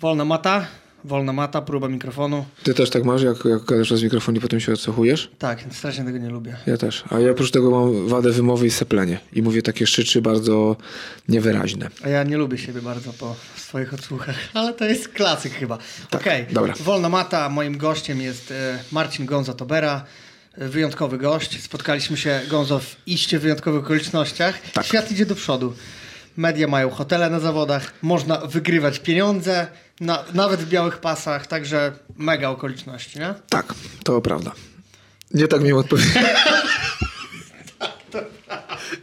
Wolna mata, wolna mata, próba mikrofonu. Ty też tak masz, jak, jak gadasz z mikrofon i potem się odsłuchujesz? Tak, strasznie tego nie lubię. Ja też. A ja oprócz tego mam wadę wymowy i seplenie. I mówię takie szyczy bardzo niewyraźne. A ja nie lubię siebie bardzo po swoich odsłuchach, ale to jest klasyk chyba. Tak, Okej, dobra. wolna mata. Moim gościem jest e, Marcin Gonza-Tobera. E, Wyjątkowy gość. Spotkaliśmy się, Gonzo, w iście wyjątkowych okolicznościach. Tak. Świat idzie do przodu. Media mają hotele na zawodach, można wygrywać pieniądze, na, nawet w białych pasach, także mega okoliczności, nie? Tak, to prawda. Nie tak miałem odpowiedzieć.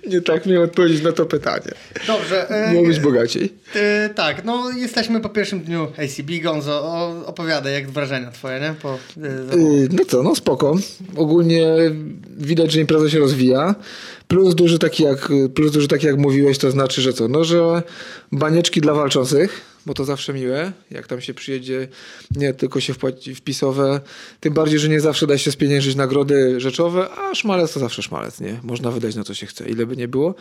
Nie tak miałem odpowiedzieć na to pytanie. Dobrze. e, Miał być bogaciej. E, tak, no jesteśmy po pierwszym dniu ACB. Gonzo, o, opowiadaj, jak wrażenia twoje, nie? Po, e, Yy, No co, no spoko. Ogólnie widać, że impreza się rozwija. Plus duży taki jak, plus duży taki jak mówiłeś, to znaczy, że co? No, że banieczki dla walczących, bo to zawsze miłe, jak tam się przyjedzie, nie tylko się wpłaci wpisowe. Tym bardziej, że nie zawsze da się spieniężyć nagrody rzeczowe, a szmalec to zawsze szmalec, nie? Można wydać na co się chce, ile by nie było.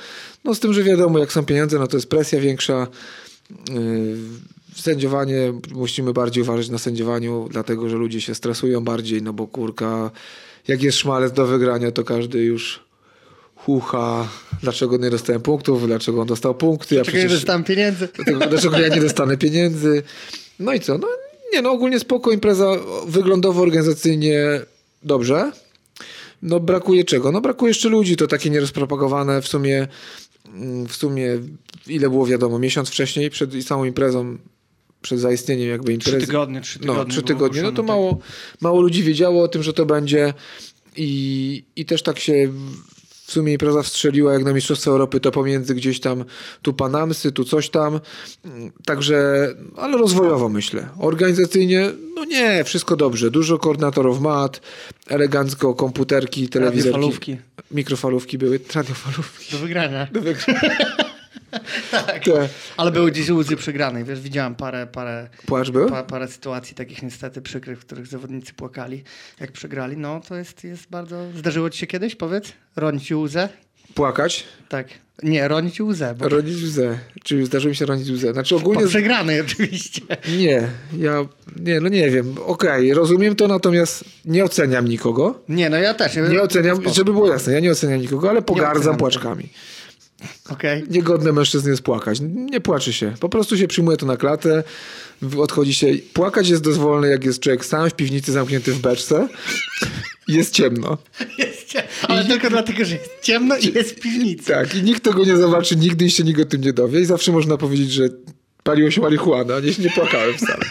No z tym, że wiadomo, jak są pieniądze, no to jest presja większa. Yy, Sędziowanie, musimy bardziej uważać na sędziowaniu, dlatego że ludzie się stresują bardziej, no bo kurka, jak jest szmalec do wygrania, to każdy już chucha, dlaczego nie dostałem punktów, dlaczego on dostał punkty, ja Czego nie dostałem pieniędzy? dlaczego ja nie dostanę pieniędzy. No i co? No nie, no ogólnie spoko, impreza wyglądowo, organizacyjnie dobrze. No brakuje czego? No brakuje jeszcze ludzi, to takie nierozpropagowane w sumie, mm, w sumie ile było wiadomo, miesiąc wcześniej przed samą imprezą, przed zaistnieniem jakby Trzy imprezy. tygodnie, trzy tygodnie. No, trzy tygodnie. No to ogłoszone, mało, mało ludzi wiedziało o tym, że to będzie i, i też tak się w sumie impreza wstrzeliła jak na Mistrzostwa Europy, to pomiędzy gdzieś tam tu Panamsy, tu coś tam. Także, ale rozwojowo myślę. Organizacyjnie, no nie, wszystko dobrze. Dużo koordynatorów mat, elegancko komputerki, telewizorki. Mikrofalówki były, radiofalówki. Do wygrania. Tak. Ale były gdzieś łzy przegranej, wiesz, widziałem parę, parę, Płacz był? pa, parę sytuacji takich niestety przykrych, w których zawodnicy płakali, jak przegrali. No to jest, jest bardzo... Zdarzyło ci się kiedyś, powiedz? Ronić łzę? Płakać? Tak. Nie, ronić łzę, bo Ronić łzę. Czyli zdarzyło mi się ronić łzę. Znaczy po ogólnie... przegranej oczywiście. Nie, ja nie, no nie wiem. Okej, rozumiem to, natomiast nie oceniam nikogo. Nie, no ja też. Nie oceniam, żeby było jasne, ja nie oceniam nikogo, ale pogardzam płaczkami. Okej. Niegodne mężczyzny jest płakać. Nie płaczy się. Po prostu się przyjmuje to na klatę, odchodzi się. Płakać jest dozwolone, jak jest człowiek sam w piwnicy zamknięty w beczce. i Jest ciemno. Jest cie- Ale tylko dlatego, że jest ciemno i jest w piwnicy. Tak, i nikt tego nie zobaczy nigdy i się nikt o tym nie dowie. I zawsze można powiedzieć, że paliło się marihuana, nie, nie płakałem wcale.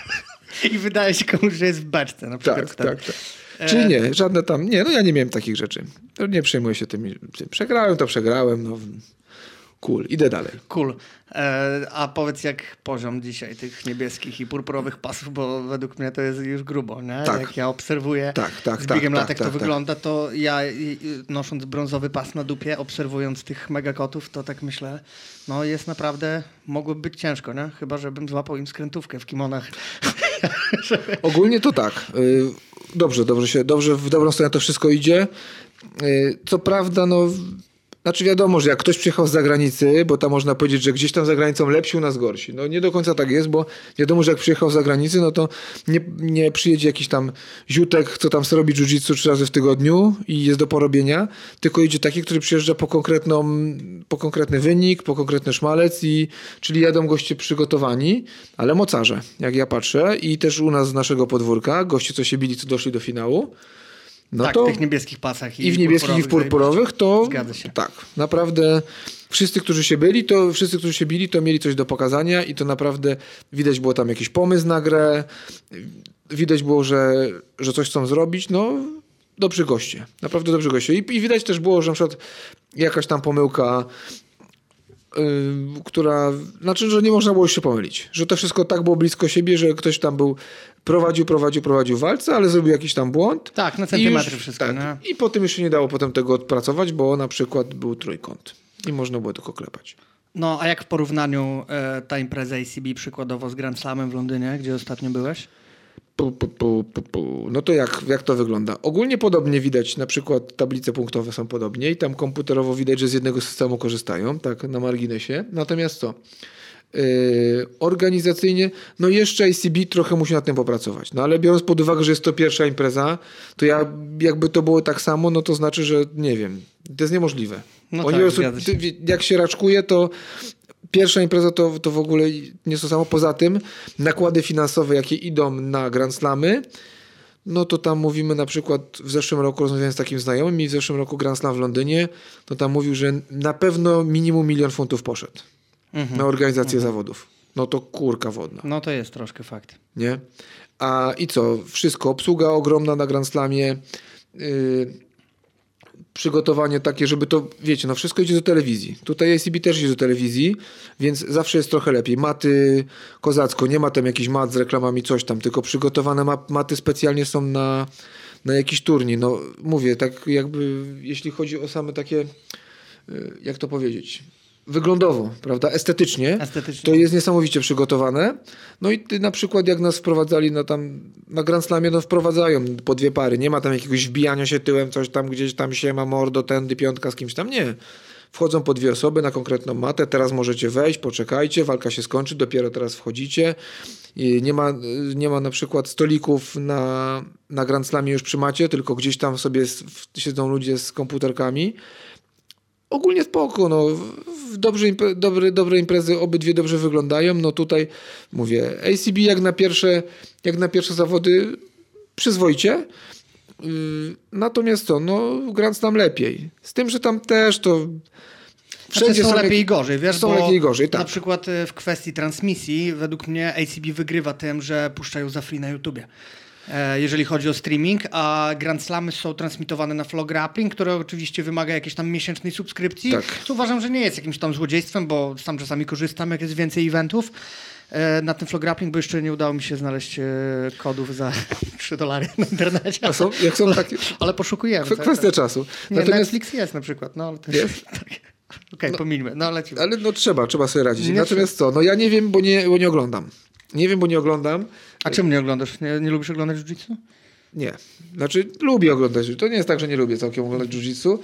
I wydaje się komuś, że jest w beczce na przykład. Tak, wtedy. tak, tak. Czyli nie, żadne tam, nie, no ja nie miałem takich rzeczy. Nie przejmuję się tym. Przegrałem, to przegrałem, no cool, idę dalej. Cool. E, a powiedz, jak poziom dzisiaj tych niebieskich i purpurowych pasów, bo według mnie to jest już grubo, nie? Tak. Jak ja obserwuję Tak, tak, z tak, biegiem tak, lat, jak tak, to tak. wygląda, to ja nosząc brązowy pas na dupie, obserwując tych megakotów, to tak myślę, no jest naprawdę, mogłoby być ciężko, nie? Chyba, żebym złapał im skrętówkę w kimonach. Ogólnie to tak. y, Dobrze, dobrze się, dobrze, w dobrą stronę to wszystko idzie. Y, Co prawda, no, znaczy wiadomo, że jak ktoś przyjechał z zagranicy, bo tam można powiedzieć, że gdzieś tam za granicą lepsi, u nas gorsi. No nie do końca tak jest, bo wiadomo, że jak przyjechał z zagranicy, no to nie, nie przyjedzie jakiś tam ziutek, co tam robi jiu-jitsu trzy razy w tygodniu i jest do porobienia, tylko idzie taki, który przyjeżdża po, konkretną, po konkretny wynik, po konkretny szmalec, i, czyli jadą goście przygotowani, ale mocarze, jak ja patrzę i też u nas z naszego podwórka, goście, co się bili, co doszli do finału, no tak, to w tych niebieskich pasach. I, i w niebieskich i w purpurowych, to Zgadza się. tak, naprawdę wszyscy, którzy się byli, to wszyscy, którzy się bili, to mieli coś do pokazania i to naprawdę widać było tam jakiś pomysł na grę, widać było, że, że coś chcą zrobić, no dobrzy goście, naprawdę dobrzy goście. I, I widać też było, że na przykład jakaś tam pomyłka która, znaczy, że nie można było się pomylić, że to wszystko tak było blisko siebie, że ktoś tam był, prowadził, prowadził, prowadził walce, ale zrobił jakiś tam błąd, Tak, na centymetry już- wszystko. tak. nie? I potem już się nie dało potem tego odpracować, bo na przykład był trójkąt. I można było tylko klepać. No, a jak w porównaniu e, ta impreza ACB przykładowo z Grand Slamem w Londynie, gdzie ostatnio byłeś? Pu, pu, pu. No to jak, jak to wygląda? Ogólnie podobnie widać, na przykład tablice punktowe są podobnie i tam komputerowo widać, że z jednego systemu korzystają, tak na marginesie. Natomiast co? Yy, organizacyjnie, no jeszcze ACB trochę musi nad tym popracować. No ale biorąc pod uwagę, że jest to pierwsza impreza, to ja jakby to było tak samo, no to znaczy, że nie wiem, to jest niemożliwe. No Oni tak, prostu, jak się raczkuje, to pierwsza impreza to, to w ogóle nie to samo. Poza tym nakłady finansowe, jakie idą na Grand Slamy, no to tam mówimy na przykład w zeszłym roku rozmawiałem z takim znajomym i w zeszłym roku Grand Slam w Londynie, to tam mówił, że na pewno minimum milion funtów poszedł na organizację zawodów. No to kurka wodna, No to jest troszkę fakt. nie? A i co? Wszystko, obsługa ogromna na Grand Slamie, yy, przygotowanie takie, żeby to, wiecie, no wszystko idzie do telewizji. Tutaj ACB też idzie do telewizji, więc zawsze jest trochę lepiej. Maty kozacko, nie ma tam jakichś mat z reklamami, coś tam, tylko przygotowane ma- maty specjalnie są na, na jakiś turniej. No mówię, tak jakby, jeśli chodzi o same takie, y, jak to powiedzieć, wyglądowo, prawda, estetycznie, Estetycznie. to jest niesamowicie przygotowane. No i ty na przykład jak nas wprowadzali na tam na Grand Slamie, no wprowadzają po dwie pary. Nie ma tam jakiegoś wbijania się tyłem, coś tam gdzieś tam się ma mordo, tędy, piątka z kimś tam. Nie. Wchodzą po dwie osoby na konkretną matę, teraz możecie wejść, poczekajcie, walka się skończy, dopiero teraz wchodzicie. I nie, ma, nie ma na przykład stolików na, na Grand Slamie już przy macie, tylko gdzieś tam sobie siedzą ludzie z komputerkami ogólnie spoko, no, dobrze, impre, dobre, dobre imprezy obydwie dobrze wyglądają, no tutaj mówię, ACB jak na pierwsze, jak na pierwsze zawody przyzwoicie, yy, natomiast co, no Grand Slam lepiej, z tym, że tam też to Wszędzie są są lepiej i gorzej, wiesz, są lepiej i gorzej, tak. na przykład e, w kwestii transmisji według mnie ACB wygrywa tym, że puszczają za free na YouTubie. E, Jeżeli chodzi o streaming, a Grand Slamy są transmitowane na Flow Grappling, które oczywiście wymaga jakiejś tam miesięcznej subskrypcji. Tak. Co uważam, że nie jest jakimś tam złodziejstwem, bo sam czasami korzystam, jak jest więcej eventów e, na tym Flow Grappling, bo jeszcze nie udało mi się znaleźć e, kodów za 3 dolary na internecie. A są, jak są takie, Ale poszukujemy. Kw- tak, kwestia tak. czasu. Nie, Natomiast, Netflix jest na przykład, no ale to Jest? tak. Okej, pomińmy, no lecimy. ale no trzeba, trzeba sobie radzić. Nie Natomiast co, no ja nie wiem, bo nie, bo nie oglądam. Nie wiem, bo nie oglądam. A czemu nie oglądasz? Nie, nie lubisz oglądać jiu-jitsu? Nie. Znaczy, lubię oglądać. To nie jest tak, że nie lubię całkiem oglądać jiu-jitsu.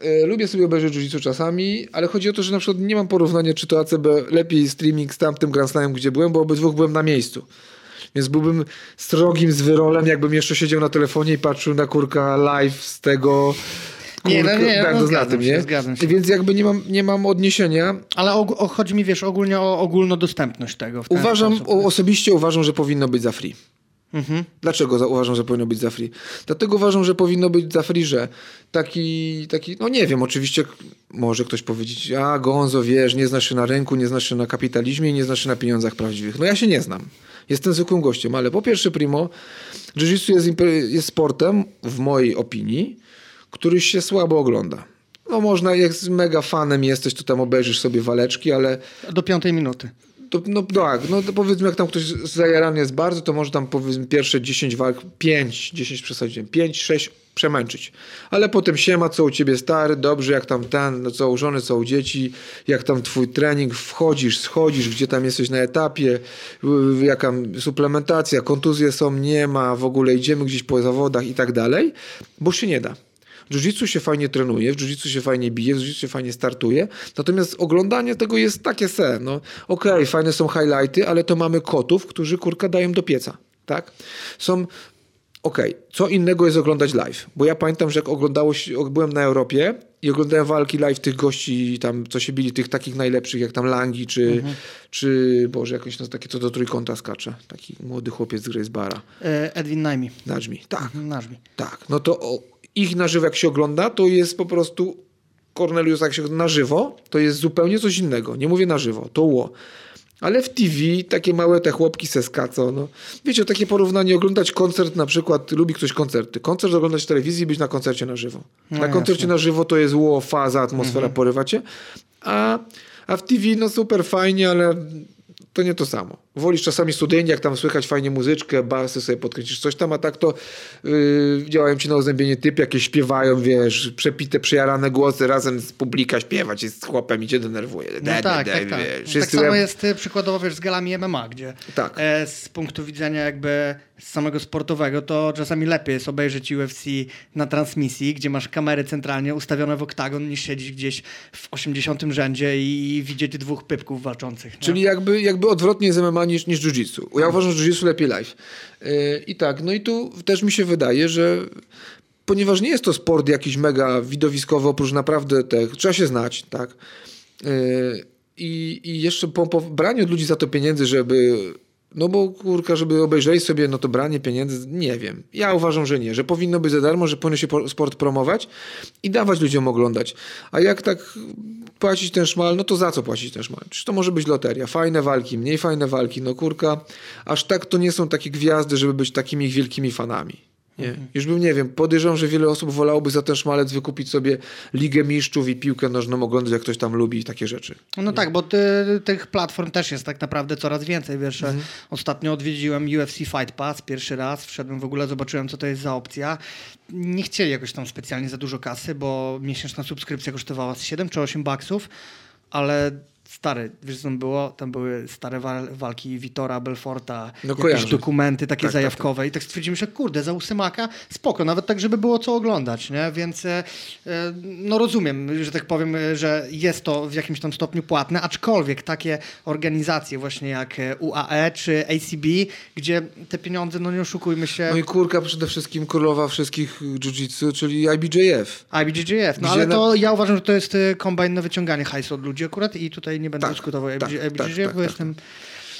E, Lubię sobie obejrzeć jiu-jitsu czasami, ale chodzi o to, że na przykład nie mam porównania, czy to ACB lepiej streaming z tamtym Grand Slamem, gdzie byłem, bo obydwu byłem na miejscu. Więc byłbym strogim zwyrolem, jakbym jeszcze siedział na telefonie i patrzył na kurka live z tego. Nie, no nie, no zgadzam na tym, się, nie? zgadzam się. Więc jakby nie mam, nie mam odniesienia. Ale og- o, chodzi mi, wiesz, ogólnie o ogólnodostępność tego. Uważam, sposób. o, osobiście uważam, że powinno być za free. Mhm. Dlaczego za, uważam, że powinno być za free? Dlatego uważam, że powinno być za free, że taki, taki, no nie wiem, oczywiście może ktoś powiedzieć, a Gonzo, wiesz, nie znasz się na rynku, nie znasz się na kapitalizmie i nie znasz się na pieniądzach prawdziwych. No ja się nie znam. Jestem zwykłym gościem, ale po pierwsze, primo, jiu-jitsu jest, jest sportem, w mojej opinii, który się słabo ogląda. No można, jak z mega fanem jesteś, to tam obejrzysz sobie waleczki, ale Do piątej minuty. to, no tak, no to powiedzmy, jak tam ktoś zajarany jest bardzo, to może tam powiedzmy pierwsze 10 walk, 5, 10 przesadziłem, 5, 6 przemęczyć. Ale potem siema, co u ciebie stary, dobrze, jak tam ten, no co u żony, co u dzieci, jak tam twój trening, wchodzisz, schodzisz, gdzie tam jesteś na etapie, y, jaka suplementacja, kontuzje są, nie ma, w ogóle idziemy gdzieś po zawodach i tak dalej, bo się nie da. W jiu-jitsu się fajnie trenuje, w jiu-jitsu się fajnie bije, w jiu-jitsu się fajnie startuje, natomiast oglądanie tego jest takie se. No, Okej, fajne są highlighty, ale to mamy kotów, którzy kurka dają do pieca. Tak? Są. Okej, co innego jest oglądać live, bo ja pamiętam, że jak oglądało się, byłem na Europie i oglądałem walki live tych gości tam, co się bili, tych takich najlepszych, jak tam Langi, czy, czy Boże, jakoś no, takie, co do trójkąta skacze, taki młody chłopiec z Gracebara, E, Edwin Najmi. Najmi. Tak, Najmi. tak, no to o, ich na żywo jak się ogląda, to jest po prostu Cornelius jak się na żywo, to jest zupełnie coś innego. Nie mówię na żywo, to ło. Ale w TV takie małe te chłopki se skacą. No. Wiecie, takie porównanie, oglądać koncert na przykład, lubi ktoś koncerty. Koncert oglądać w telewizji i być na koncercie na żywo. No na koncercie jasne. na żywo to jest ło, faza, atmosfera, porywacie. A, a w TV no super fajnie, ale to nie to samo. Wolisz czasami studyjnie, jak tam słychać fajnie muzyczkę, basy sobie podkręcisz coś tam, a tak to yy, działają ci na uzębienie typ, jakieś śpiewają, wiesz, przepite, przejarane głosy, razem z publika śpiewać jest z chłopem i cię denerwuje. No tak, tak, tak. No, tak samo jest y, przykładowo wiesz, z galami MMA, gdzie Tak. e, z punktu widzenia jakby z samego sportowego, to czasami lepiej jest obejrzeć UFC na transmisji, gdzie masz kamery centralnie ustawione w oktagon, niż siedzieć gdzieś w 80 rzędzie i widzieć dwóch pypków walczących. nie? Czyli jakby, jakby odwrotnie jest MMA niż, niż jiu-jitsu. Ja uważam, że jiu-jitsu lepiej live. Yy, I tak, no i tu też mi się wydaje, że ponieważ nie jest to sport jakiś mega widowiskowy, oprócz naprawdę tych, trzeba się znać, tak? Yy, I, I jeszcze po, po braniu od ludzi za to pieniędzy, żeby no bo kurka, żeby obejrzeli sobie, no to branie pieniędzy, nie wiem. Ja uważam, że nie, że powinno być za darmo, że powinno się po- sport promować i dawać ludziom oglądać. A jak tak płacić ten szmal, no to za co płacić ten szmal? Czy to może być loteria? Fajne walki, mniej fajne walki, no kurka, aż tak to nie są takie gwiazdy, żeby być takimi wielkimi fanami. Nie. Już bym, nie wiem, podejrzewam, że wiele osób wolałoby za ten szmalec wykupić sobie Ligę Mistrzów i piłkę nożną, oglądać jak ktoś tam lubi i takie rzeczy. No tak, bo ty, tych platform też jest tak naprawdę coraz więcej. Wiesz, Mhm. ostatnio odwiedziłem UFC Fight Pass pierwszy raz, wszedłem w ogóle, zobaczyłem co to jest za opcja. Nie chcieli jakoś tam specjalnie za dużo kasy, bo miesięczna subskrypcja kosztowała z 7 czy 8 baksów, ale stary, wiesz co tam było? Tam były stare wa- walki Vitora, Belforta, No jakieś dokumenty takie Tak, tak, zajawkowe i tak stwierdzimy, że kurde, za ósemaka spoko, nawet tak, żeby było co oglądać, nie? Więc e, e, no rozumiem, że tak powiem, że jest to w jakimś tam stopniu płatne, aczkolwiek takie organizacje właśnie jak UAE czy ACB, gdzie te pieniądze, no nie oszukujmy się, No i kurka przede wszystkim królowa wszystkich jiu-jitsu, czyli IBJF. IBJJF, no ale to ja uważam, że to jest e, kombajn na wyciąganie hajsu od ludzi akurat i tutaj nie będę Tak, dyskutował tak, IBJJF, tak, tak, bo tak, jestem...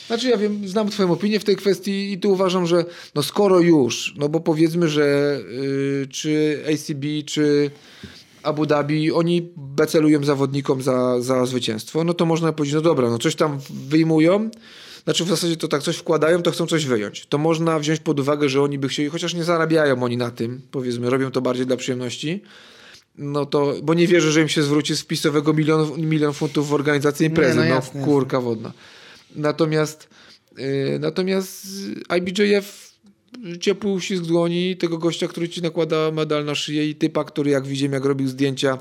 Znaczy ja wiem, znam twoją opinię w tej kwestii i tu uważam, że no skoro już, no bo powiedzmy, że y, czy ACB, czy Abu Dhabi, oni becelują zawodnikom za, za zwycięstwo, no to można powiedzieć, no dobra, no coś tam wyjmują, znaczy w zasadzie to tak coś wkładają, to chcą coś wyjąć. To można wziąć pod uwagę, że oni by chcieli, chociaż nie zarabiają oni na tym, powiedzmy, robią to bardziej dla przyjemności, no to, bo nie wierzę, że im się zwróci z wpisowego milion, milion funtów w organizację imprezy. no no jasne, jasne. kurka wodna. Natomiast, yy, natomiast IBJF ciepły uścisk dłoni tego gościa, który ci nakłada medal na szyję i typa, który jak widziałem, jak robił zdjęcia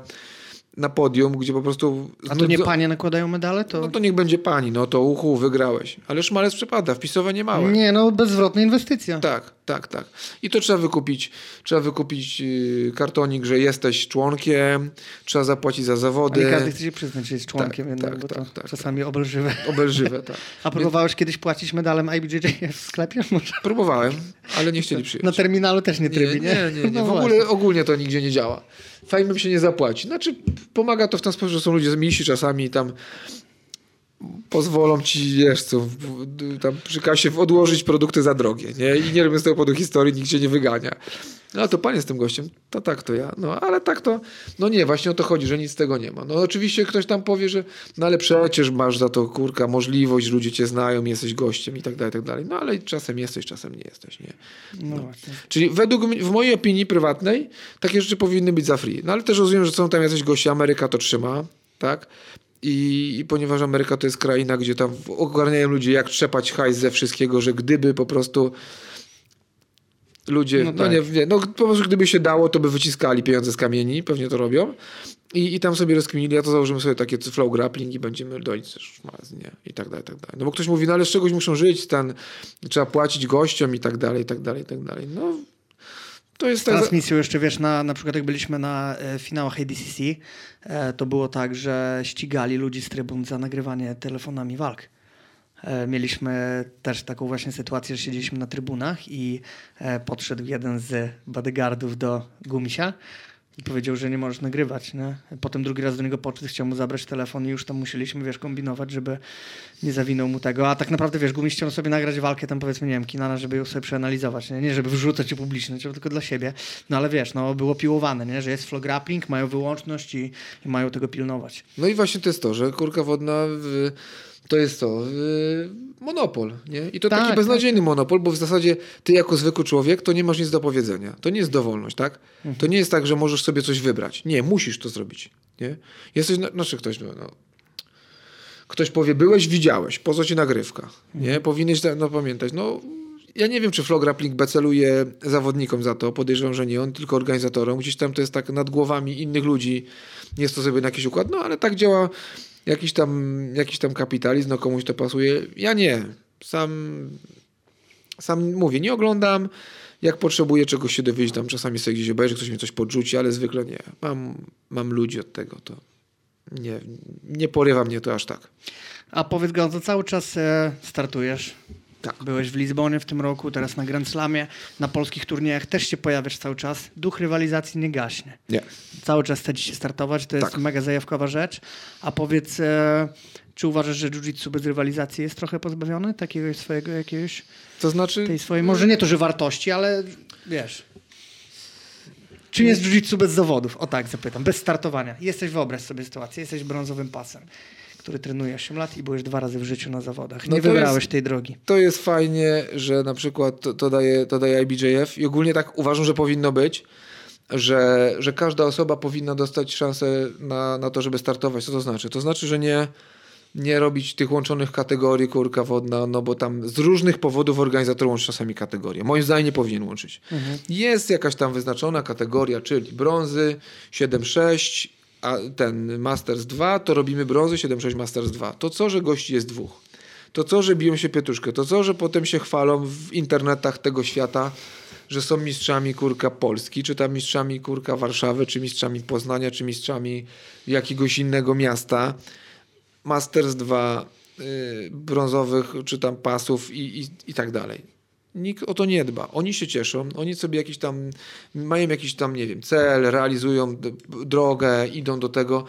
na podium, gdzie po prostu... A to nie panie nakładają medale? To... No to niech będzie pani, no to uchu, wygrałeś. Ale szmalec przepada, wpisowe nie małe. Nie, no bezzwrotna inwestycja. Tak, tak, tak. I to trzeba wykupić. Trzeba wykupić yy, kartonik, że jesteś członkiem, trzeba zapłacić za nie zawody. każdy chce się przyznać, że jest członkiem Tak, jednak, tak, bo to tak, tak, czasami obelżywe. Obelżywe, tak. A próbowałeś kiedyś płacić medalem IBJJF w sklepie? Może? Próbowałem, ale nie chcieli przyjąć. Na terminalu też nie trybi, nie? Nie, nie, nie. No w ogóle ogólnie to nigdzie nie działa. Fajnym się nie zapłaci. Znaczy, pomaga to w ten sposób, że są ludzie misi czasami tam pozwolą ci, wiesz co, tam przy kasie odłożyć produkty za drogie, nie? I nie robię z tego powodu historii, nikt się nie wygania. No to pan jest tym gościem, to tak to ja. No ale tak to, no nie, właśnie o to chodzi, że nic z tego nie ma. No oczywiście ktoś tam powie, że no ale przecież masz za to, kurka, możliwość, ludzie cię znają, jesteś gościem i tak dalej, i tak dalej. No ale czasem jesteś, czasem nie jesteś, nie? No właśnie. Czyli według w mojej opinii prywatnej takie rzeczy powinny być za free. No ale też rozumiem, że są tam jacyś goście, Ameryka to trzyma, tak? I, I ponieważ Ameryka to jest kraina, gdzie tam ogarniają ludzie jak trzepać hajs ze wszystkiego, że gdyby po prostu ludzie, No no, tak. nie, nie, no po prostu gdyby się dało, to by wyciskali pieniądze z kamieni, pewnie to robią. I, I tam sobie rozkminili, a to założymy sobie takie flow grappling i będziemy dojść nie? I tak dalej, i tak dalej. No bo ktoś mówi, no ale z czegoś muszą żyć, ten, trzeba płacić gościom i tak dalej, i tak dalej, i tak dalej. No to jest. Transmisją jeszcze, wiesz, na, na przykład jak byliśmy na e, finałach ADCC, e, to było tak, że ścigali ludzi z trybun za nagrywanie telefonami walk. E, mieliśmy też taką właśnie sytuację, że siedzieliśmy na trybunach i e, podszedł jeden z bodyguardów do Gumisia i powiedział, że nie możesz nagrywać. Nie? Potem drugi raz do niego podszedł, chciał mu zabrać telefon i już tam musieliśmy, wiesz, kombinować, żeby nie zawinął mu tego. A tak naprawdę, wiesz, Gumiś chciał sobie nagrać walkę tam, powiedzmy, nie wiem, Kinana, żeby ją sobie przeanalizować. Nie, nie żeby wrzucać ją publicznie, tylko dla siebie. No ale wiesz, no było piłowane, nie? że jest flow grappling, mają wyłączność i, i mają tego pilnować. No i właśnie to jest to, że kurka wodna w, to jest to monopol, nie? I to Tak, taki beznadziejny monopol, bo w zasadzie ty jako zwykły człowiek to nie masz nic do powiedzenia. To nie jest dowolność, tak? Mhm. To nie jest tak, że możesz sobie coś wybrać. Nie, musisz to zrobić, nie? Jesteś, na- znaczy ktoś, no, no ktoś powie, byłeś, widziałeś, po co ci nagrywka, nie? Powinieneś no, pamiętać. No, ja nie wiem, czy Flo Grappling B celuje zawodnikom za to, podejrzewam, że nie, on tylko organizatorom. Gdzieś tam to jest tak nad głowami innych ludzi, jest to sobie na jakiś układ, no ale tak działa jakiś tam, jakiś tam kapitalizm, no komuś to pasuje. Ja nie. Sam, sam mówię, nie oglądam. Jak potrzebuję czegoś się dowiedzieć, tam czasami sobie gdzieś obejrzę, ktoś mi coś podrzuci, ale zwykle nie. Mam, mam ludzi od tego, to nie, nie porywa mnie to aż tak. A powiedz Gonzo, cały czas e, startujesz. Tak. Byłeś w Lizbonie w tym roku, teraz na Grand Slamie, na polskich turniejach też się pojawiasz cały czas. Duch rywalizacji nie gaśnie. Nie. Cały czas chce się startować, to jest Tak. mega zajawkowa rzecz. A powiedz, e, czy uważasz, że jiu-jitsu bez rywalizacji jest trochę pozbawiony takiego swojego jakiegoś, To znaczy, tej swojej, może nie to, że wartości, ale wiesz... Czy jest jiu-jitsu bez zawodów? O tak zapytam, bez startowania. Jesteś, wyobraź sobie sytuację, jesteś brązowym pasem, który trenuje 8 lat i byłeś dwa razy w życiu na zawodach. No Nie to wybrałeś jest- tej drogi. to jest fajnie, że na przykład to, to, daje, to daje IBJF i ogólnie tak uważam, że powinno być, że, że każda osoba powinna dostać szansę na, na to, żeby startować. Co to znaczy? To znaczy, że nie, nie robić tych łączonych kategorii kurka wodna, no bo tam z różnych powodów organizator łączy czasami kategorie. Moim zdaniem nie powinien łączyć. Jest jakaś tam wyznaczona kategoria, czyli brązy 7-6, a ten Masters 2, to robimy brązy 7-6 Masters 2. To co, że gości jest dwóch? To co, że biją się pietuszkę? To co, że potem się chwalą w internetach tego świata, że są mistrzami kurka Polski, czy tam mistrzami kurka Warszawy, czy mistrzami Poznania, czy mistrzami jakiegoś innego miasta. Masters 2 y, brązowych, czy tam pasów i, i, i tak dalej. Nikt o to nie dba. Oni się cieszą, oni sobie jakiś tam, mają jakiś tam, nie wiem, cel, realizują drogę, idą do tego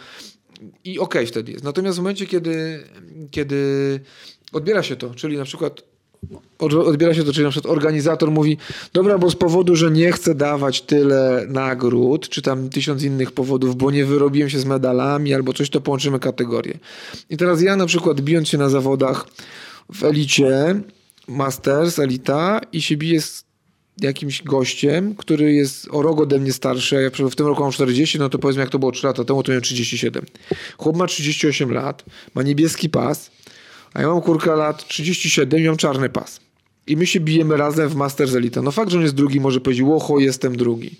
i okej wtedy jest. Natomiast w momencie, kiedy, kiedy odbiera się to, czyli na przykład od- odbiera się to, czyli na przykład organizator mówi, dobra, bo z powodu, że nie chcę dawać tyle nagród, czy tam tysiąc innych powodów, bo nie wyrobiłem się z medalami albo coś, to połączymy kategorie. I teraz ja na przykład bijąc się na zawodach w elicie, Masters, Elita i się biję z jakimś gościem, który jest o rok ode mnie starszy, a ja w tym roku mam 40, no to powiedzmy jak to było 3 lata temu, to miałem 37. Chłop ma 38 lat, ma niebieski pas, a ja mam kurka lat 37 i mam czarny pas. I my się bijemy razem w Masters Elite. No fakt, że on jest drugi, może powiedzieć, łocho, jestem drugi.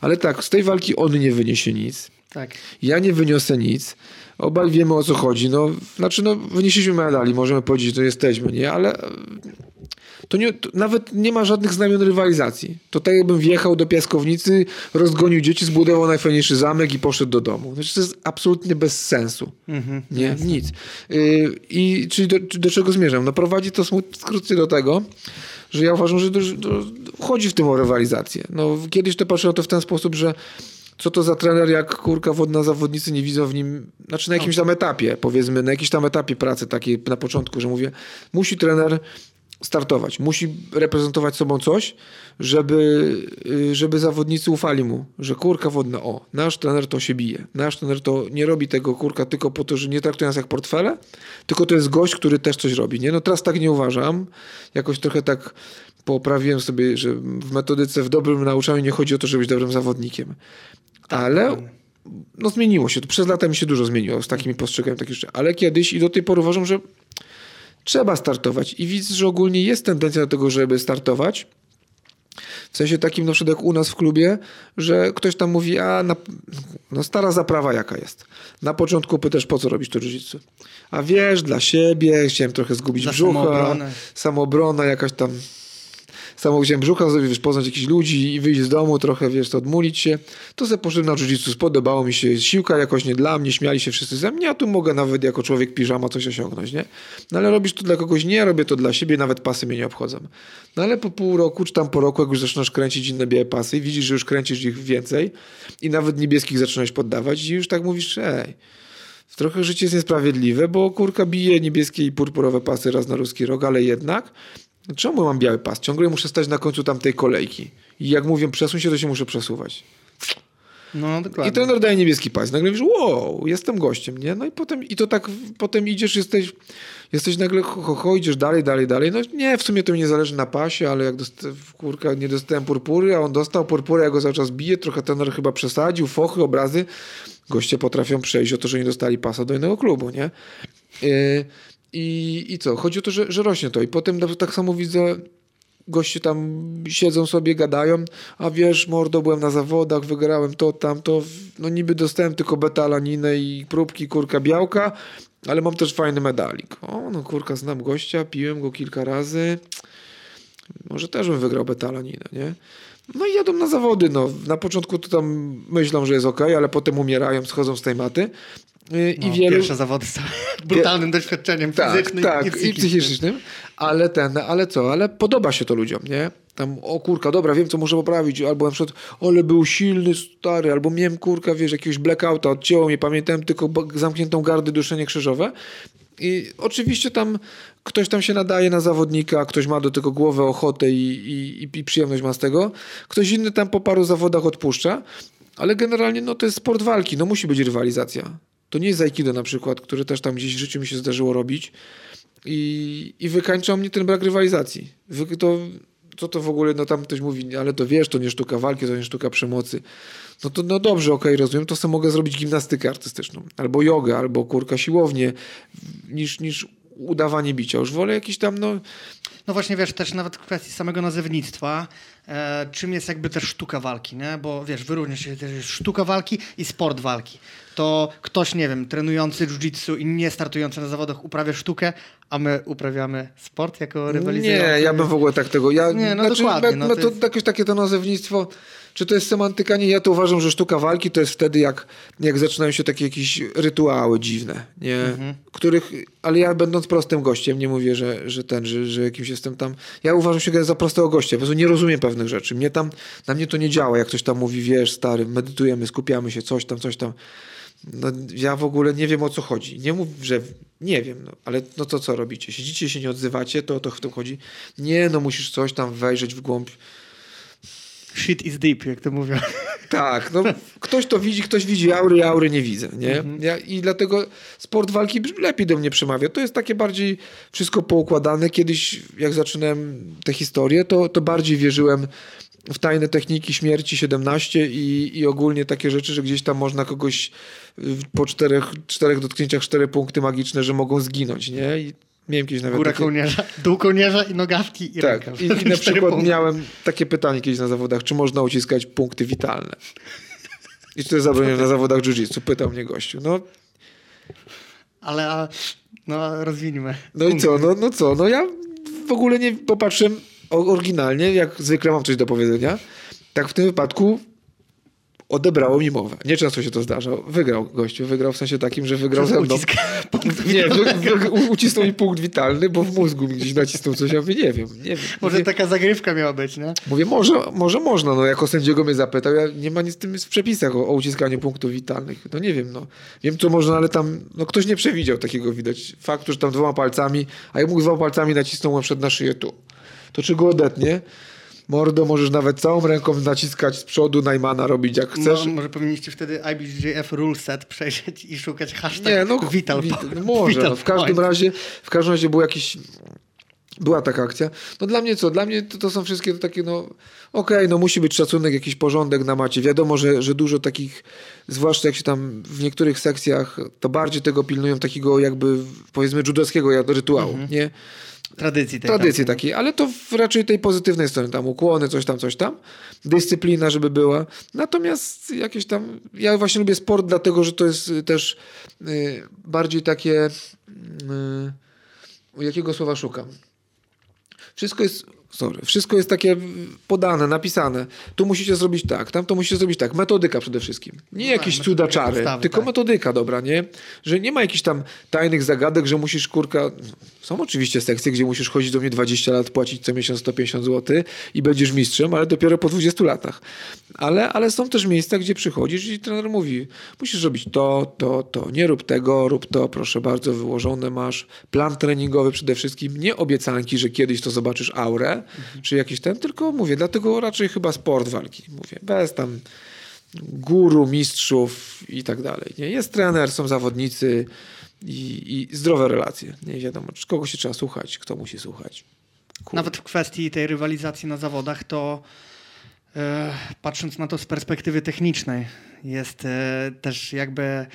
Ale tak, z tej walki on nie wyniesie nic. Tak. Ja nie wyniosę nic. Obaj wiemy o co chodzi. No, znaczy, no, wynieśliśmy medali, możemy powiedzieć, że to jesteśmy, nie? Ale e, to, nie, to nawet nie ma żadnych znamion rywalizacji. To tak jakbym wjechał do piaskownicy, rozgonił dzieci, zbudował najfajniejszy zamek i poszedł do domu. Znaczy, to jest absolutnie bez sensu. Mhm. Nie, nic. Yy, I czyli do, do czego zmierzam? No prowadzi to skrótnie do tego, że ja uważam, że do, do, chodzi w tym o rywalizację. No, kiedyś to patrzyłem to w ten sposób, że co to za trener, jak kurka wodna zawodnicy nie widzą w nim, znaczy na jakimś tam etapie, powiedzmy, na jakimś tam etapie pracy takiej na początku, że mówię, musi trener startować, musi reprezentować sobą coś, żeby, y, żeby zawodnicy ufali mu, że kurka wodna, o, nasz trener to się bije, nasz trener to nie robi tego kurka tylko po to, że nie traktuje nas jak portfele, tylko to jest gość, który też coś robi, nie? No teraz tak nie uważam, jakoś trochę tak poprawiłem sobie, że w metodyce w dobrym nauczaniu nie chodzi o to, żeby być dobrym zawodnikiem, ale no zmieniło się, to przez lata mi się dużo zmieniło z takimi postrzegami, takich rzeczy, ale kiedyś i do tej pory uważam, że trzeba startować i widzę, że ogólnie jest tendencja do tego, żeby startować. W sensie takim na przykład jak u nas w klubie, że ktoś tam mówi, a na, no stara zaprawa jaka jest. Na początku pytasz, po co robisz to jiu A wiesz, dla siebie, chciałem trochę zgubić Dla brzucha, samoobronę. samoobrona jakaś tam samo chciałem brzucha sobie, wiesz, poznać jakichś ludzi i wyjść z domu, trochę, wiesz, to odmulić się. To sobie poszedłem na jiu spodobało mi się, siłka jakoś nie dla mnie, śmiali się wszyscy ze mnie, a tu mogę nawet jako człowiek piżama coś osiągnąć, nie? No ale robisz to dla kogoś, nie, robię to dla siebie, nawet pasy mnie nie obchodzą. No ale po pół roku, czy tam po roku, jak już zaczynasz kręcić inne białe pasy widzisz, że już kręcisz ich więcej i nawet niebieskich zaczynałeś poddawać i już tak mówisz, ej, Trochę życie jest niesprawiedliwe, bo kurka bije niebieskie i purpurowe pasy raz na ruski rok, ale jednak czemu mam biały pas? Ciągle muszę stać na końcu tamtej kolejki. I jak mówię przesuń się, to się muszę przesuwać. No, dokładnie. I trener daje niebieski pas. Nagle mówisz, wow, jestem gościem, nie? No i potem, i to tak, potem idziesz, jesteś, jesteś nagle, ho, ho, ho, idziesz dalej, dalej, dalej. No nie, w sumie to mi nie zależy na pasie, ale jak dosta, kurka, nie dostałem purpury, a on dostał purpurę, ja go cały czas bije, trochę trener chyba przesadził, fochy, obrazy. Goście potrafią przejść o to, że nie dostali pasa do innego klubu, nie? Yy, I, I co? Chodzi o to, że, że rośnie to. I potem tak samo widzę goście tam siedzą sobie, gadają, a wiesz, mordo, byłem na zawodach, wygrałem to, tamto, no niby dostałem tylko betalaninę i próbki, kurka, białka, ale mam też fajny medalik. O, no kurka, znam gościa, piłem go kilka razy, może też bym wygrał betalaninę, nie? No i jadą na zawody, no. Na początku to tam myślą, że jest ok, ale potem umierają, schodzą z tej maty. Y, I no, wielu... Pierwsze zawody są brutalnym doświadczeniem tak, fizycznym tak, i psychicznym. i psychicznym. Ale ten, ale co, ale podoba się to ludziom, nie? Tam, o kurka, dobra, wiem co muszę poprawić, albo na przykład, ale był silny, stary, albo miałem kurka, wiesz, jakiegoś blackouta, odcięło mnie, pamiętałem tylko zamkniętą gardę, duszenie krzyżowe. I oczywiście tam ktoś tam się nadaje na zawodnika, ktoś ma do tego głowę, ochotę i, i, i przyjemność ma z tego. Ktoś inny tam po paru zawodach odpuszcza, ale generalnie no, to jest sport walki, no musi być rywalizacja. To nie jest aikido na przykład, które też tam gdzieś w życiu mi się zdarzyło robić i, i wykańczał mnie ten brak rywalizacji. Wy, to, co to w ogóle, no tam ktoś mówi, ale to wiesz, to nie sztuka walki, to nie sztuka przemocy. No to no dobrze, okej, okay, rozumiem, to sobie mogę zrobić gimnastykę artystyczną, albo jogę, albo kurka siłownię, niż, niż udawanie bicia. Już wolę jakiś tam, no... No właśnie, wiesz, też nawet w kwestii samego nazewnictwa, e, czym jest jakby też sztuka walki, nie? Bo wiesz, wyróżnia się też sztuka walki i sport walki. To ktoś, nie wiem, trenujący jiu-jitsu i nie startujący na zawodach uprawia sztukę, a my uprawiamy sport jako rywalizujący. Nie, ja bym w ogóle tak tego... Ja, nie, no znaczy, dokładnie. No, to, jest... jakoś takie to nazewnictwo czy to jest semantyka? Nie, ja to uważam, że sztuka walki to jest wtedy, jak, jak zaczynają się takie jakieś rytuały dziwne, nie? Mhm. Których, ale ja będąc prostym gościem, nie mówię, że, że ten, że, że jakimś jestem tam. Ja uważam się za prostego gościa, po prostu nie rozumiem pewnych rzeczy. Mnie tam, na mnie to nie działa, jak ktoś tam mówi, wiesz, stary, medytujemy, skupiamy się, coś tam, coś tam. No, ja w ogóle nie wiem o co chodzi. Nie mów, że nie wiem, no, ale no to co robicie? Siedzicie się nie odzywacie, to o to w tym chodzi. Nie, no musisz coś tam wejrzeć w głąb Shit is deep, jak to mówią. Tak, no ktoś to widzi, ktoś widzi aury, aury nie widzę, nie? Mhm. Ja, I dlatego sport walki lepiej do mnie przemawia. To jest takie bardziej wszystko poukładane. Kiedyś, jak zaczynałem tę historię, to, to bardziej wierzyłem w tajne techniki śmierci 17 i, i ogólnie takie rzeczy, że gdzieś tam można kogoś po czterech, czterech dotknięciach cztery punkty magiczne, że mogą zginąć, nie? I Miałem kiedyś nawet Góra takie... kołnierza, dół kołnierza i nogawki i tak. rękaw. I, i na przykład punkty. miałem takie pytanie kiedyś na zawodach, czy można uciskać punkty witalne? I czy to jest zabronione na zawodach jiu-jitsu? Pytał mnie gościu. No. Ale no rozwiniemy. No i co? No, no co? No ja w ogóle nie popatrzyłem oryginalnie, jak zwykle mam coś do powiedzenia. Tak w tym wypadku odebrało mi mowę. Nieczęsto się to zdarza. Wygrał gościu, wygrał w sensie takim, że wygrał Przez ze mną. nie, ucisnął mi punkt witalny, bo w mózgu mi gdzieś nacisnął coś, ja mówię, nie wiem, nie wiem. Może mówię, taka zagrywka miała być, nie? Mówię, może, może można, no jako sędziego mnie zapytał, ja nie ma nic z tym w przepisach o, o uciskaniu punktów witalnych. No nie wiem, no. Wiem co można, ale tam, no ktoś nie przewidział takiego widać. Faktu, że tam dwoma palcami, a ja mógł dwoma palcami nacisnął przed na szyję tu. To czy go odetnie? Mordo, możesz nawet całą ręką naciskać z przodu Najmana, robić jak chcesz. No, może powinniście wtedy IBJJF rule set przejrzeć i szukać hashtag Nie, no, Vital, Vital no Może, Vital no, w każdym point. razie w każdym razie był jakiś była taka akcja. No dla mnie co? Dla mnie to, to są wszystkie takie, no okej, okay, no musi być szacunek, jakiś porządek na macie. Wiadomo, że, że dużo takich, zwłaszcza jak się tam w niektórych sekcjach, to bardziej tego pilnują takiego jakby, powiedzmy, judowskiego rytuału, -hmm. nie? Tradycji takiej. Tradycji takiej, ale to w raczej tej pozytywnej strony, tam ukłony, coś tam, coś tam. Dyscyplina, żeby była. Natomiast jakieś tam, ja właśnie lubię sport, dlatego, że to jest też y, bardziej takie, y, jakiego słowa szukam? Wszystko jest Sorry. Wszystko jest takie podane, napisane. Tu musicie zrobić tak, tam to musicie zrobić tak. Metodyka przede wszystkim. Nie no jakieś tak, cuda czary, tylko tak. metodyka dobra, nie? Że nie ma jakichś tam tajnych zagadek, że musisz kurka... Są oczywiście sekcje, gdzie musisz chodzić do mnie 20 lat, płacić co miesiąc 150 zł i będziesz mistrzem, ale dopiero po 20 latach. Ale, ale są też miejsca, gdzie przychodzisz i trener mówi, musisz robić to, to, to. Nie rób tego, rób to, proszę bardzo, wyłożone masz. Plan treningowy przede wszystkim. Nie obiecanki, że kiedyś to zobaczysz aurę, czy jakiś ten, tylko mówię, dlatego raczej chyba sport walki. Mówię, bez tam guru, mistrzów i tak dalej. Nie? Jest trener, są zawodnicy i, i zdrowe relacje. Nie wiadomo, kogo się trzeba słuchać, kto musi słuchać. Nawet w kwestii tej rywalizacji na zawodach, to e, patrząc na to z perspektywy technicznej, jest e, też jakby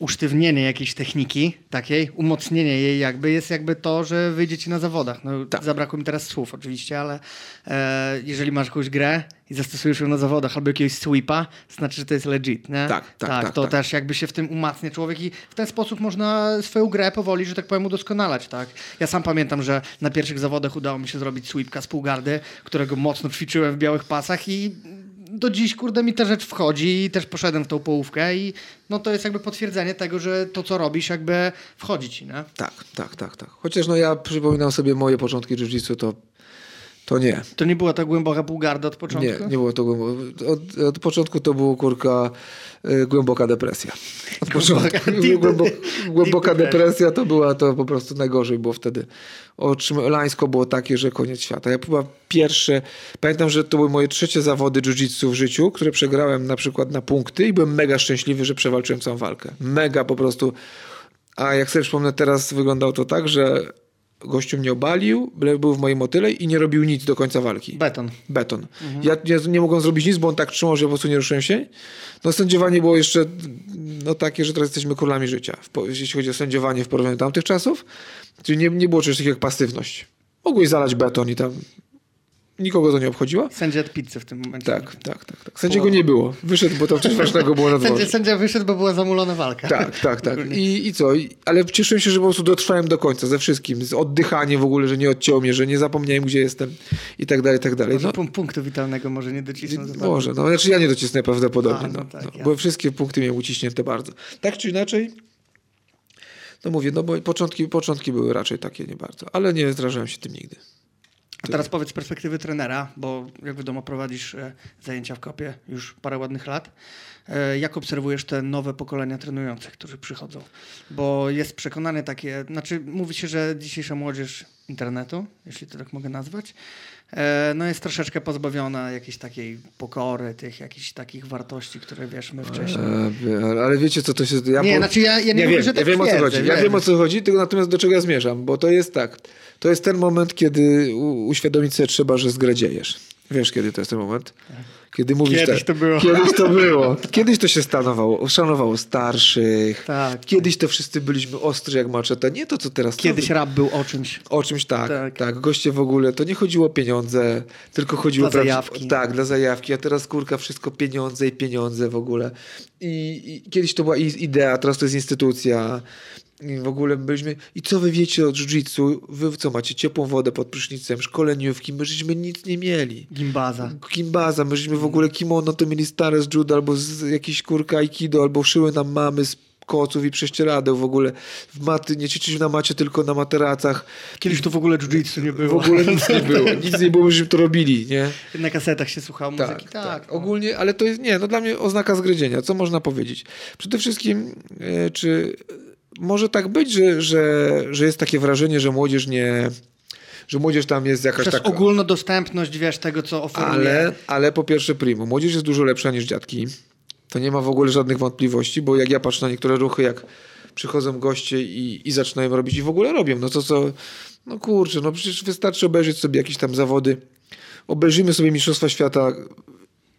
usztywnienie jakiejś techniki takiej, umocnienie jej jakby, jest jakby to, że wyjdziecie na zawodach. No, Tak. Zabrakło mi teraz słów oczywiście, ale e, jeżeli masz jakąś grę i zastosujesz ją na zawodach albo jakiegoś sweepa, to znaczy, że to jest legit, nie? Tak, tak, tak, to tak. też jakby się w tym umacnia człowiek i w ten sposób można swoją grę powoli, że tak powiem, udoskonalać, tak? Ja sam pamiętam, że na pierwszych zawodach udało mi się zrobić sweepka z półgardy, którego mocno ćwiczyłem w białych pasach i do dziś, kurde, mi ta rzecz wchodzi i też poszedłem w tą połówkę i no to jest jakby potwierdzenie tego, że to, co robisz, jakby wchodzi ci, nie? Tak, tak, tak, tak. Chociaż no ja przypominam sobie moje początki jiu-jitsu, to, to nie. To nie była ta głęboka półgarda od początku? Nie, nie było to głęboko. Od, od początku to było kurka y, głęboka depresja. Od Głęboka- początku deep głębo, głęboka depresja to była to po prostu najgorzej było wtedy. Otrzymalańsko było takie, że koniec świata. Ja chyba pierwsze, pamiętam, że to były moje trzecie zawody jiu-jitsu w życiu, które przegrałem na przykład na punkty i byłem mega szczęśliwy, że przewalczyłem całą walkę. Mega po prostu. A jak sobie przypomnę, teraz wyglądało to tak, że gościu mnie obalił, był w mojej motyle i nie robił nic do końca walki Beton. beton. Ja nie, nie mogłem zrobić nic, bo on tak trzymał, że po prostu nie ruszyłem się. No sędziowanie było jeszcze no, takie, że teraz jesteśmy królami życia, jeśli chodzi o sędziowanie w porównaniu do tamtych czasów. Czyli nie, nie było czegoś takiego jak pasywność. Mogłeś zalać beton i tam nikogo to nie obchodziło. Sędzia od pizzy w tym momencie. Tak, tak, tak. tak. Sędziego nie było. Wyszedł, bo to coś ważnego było na Sędzia, dworze. sędzia wyszedł, bo była zamulona walka. Tak, tak, tak. I, I co? I, ale cieszyłem się, że po prostu dotrwałem do końca ze wszystkim. Z oddychanie w ogóle, że nie odcięło mnie, że nie zapomniałem, gdzie jestem i tak dalej, i tak dalej. Może No, punkt punktu witalnego może nie docisnął. Może, no znaczy ja nie docisnę prawdopodobnie, A, no no, tak, no, bo wszystkie punkty miałem uciśnięte bardzo. Tak czy inaczej, no mówię, no bo początki, początki były raczej takie nie bardzo, ale nie zrażałem się tym nigdy. A teraz powiedz z perspektywy trenera, bo jak wiadomo prowadzisz e, zajęcia w kopie już parę ładnych lat. E, jak obserwujesz te nowe pokolenia trenujących, którzy przychodzą? Bo jest przekonanie takie, znaczy mówi się, że dzisiejsza młodzież internetu, jeśli to tak mogę nazwać, e, no jest troszeczkę pozbawiona jakiejś takiej pokory, tych jakichś takich wartości, które wiesz, my wcześniej... Ale- ale wiecie co to się... Ja Nie, po- znaczy ja- ja nie mówię, wiem, że tak ja wiem o co chodzi. Ja wiem o co chodzi, tylko natomiast do czego ja zmierzam, bo to jest tak. To jest ten moment, kiedy uświadomić sobie trzeba, że zgradziejesz. Wiesz, kiedy to jest ten moment? Kiedy mówisz Kiedyś tak. to było. Kiedyś to było. Kiedyś to się stanowało, szanowało starszych. Tak. Kiedyś to wszyscy byliśmy ostrzy jak maczeta. Nie to, co teraz. Kiedyś to, rap był o czymś. o czymś tak, Tak. tak, Goście w ogóle, to nie chodziło o pieniądze, tylko chodziło Dla zajawki. Tak, dla zajawki, a teraz kurka wszystko pieniądze i pieniądze w ogóle. I, i kiedyś to była idea, teraz to jest instytucja. I w ogóle byliśmy. I co wy wiecie o jiu-jitsu? Wy co macie? Ciepłą wodę pod prysznicem, szkoleniówki, my żeśmy nic nie mieli. Gimbaza. Kimbaza, my żeśmy w ogóle kimono to mieli stare z judo albo z jakiejś kurka aikido, albo szyły nam mamy z koców i prześcieradeł w ogóle. W maty, nie ćwiczyliśmy na macie, tylko na materacach. Kiedyś to w ogóle jiu-jitsu nie W było. ogóle nic nie było. Nic nie było, myśmy to robili, nie? Na kasetach się słuchało Tak, muzyki. tak, Tak, no. Ogólnie, ale to jest, nie, no dla mnie oznaka zgryzienia. Co można powiedzieć? Przede wszystkim, e, czy może tak być, że, że, że jest takie wrażenie, że młodzież nie, że młodzież tam jest jakaś Przez taka... ogólnodostępność, wiesz, tego, co oferuje. Ale, ale po pierwsze primo, młodzież jest dużo lepsza niż dziadki. To nie ma w ogóle żadnych wątpliwości, bo jak ja patrzę na niektóre ruchy, jak przychodzą goście i, i zaczynają robić i w ogóle robią, no to co, no kurczę, no przecież wystarczy obejrzeć sobie jakieś tam zawody. Obejrzyjmy sobie Mistrzostwa Świata,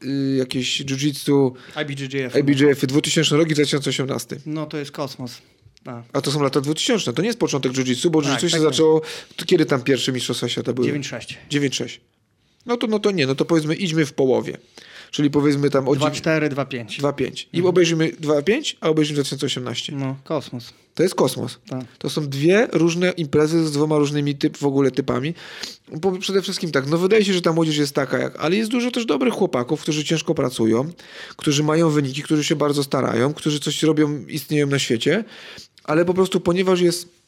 y, jakieś jiu-jitsu, IBJJF. IBJF 2000 rok i 2018. No to jest kosmos. A. A to są lata 2000, to nie jest początek jiu-jitsu, bo Tak, jiu-jitsu się tak zaczęło, kiedy tam pierwsze Mistrzostwa Świata były? 9-6. 9-6. No to, no to nie, no to powiedzmy idźmy w połowie. Czyli powiedzmy tam o 2-4, 2-5. 2-5. I obejrzymy 2-5, a obejrzymy 2018. No, kosmos. To jest kosmos. Tak. To są dwie różne imprezy z dwoma różnymi typ, w ogóle typami. Bo przede wszystkim tak, no wydaje się, że ta młodzież jest taka jak, ale jest dużo też dobrych chłopaków, którzy ciężko pracują, którzy mają wyniki, którzy się bardzo starają, którzy coś robią, istnieją na świecie, ale po prostu ponieważ jest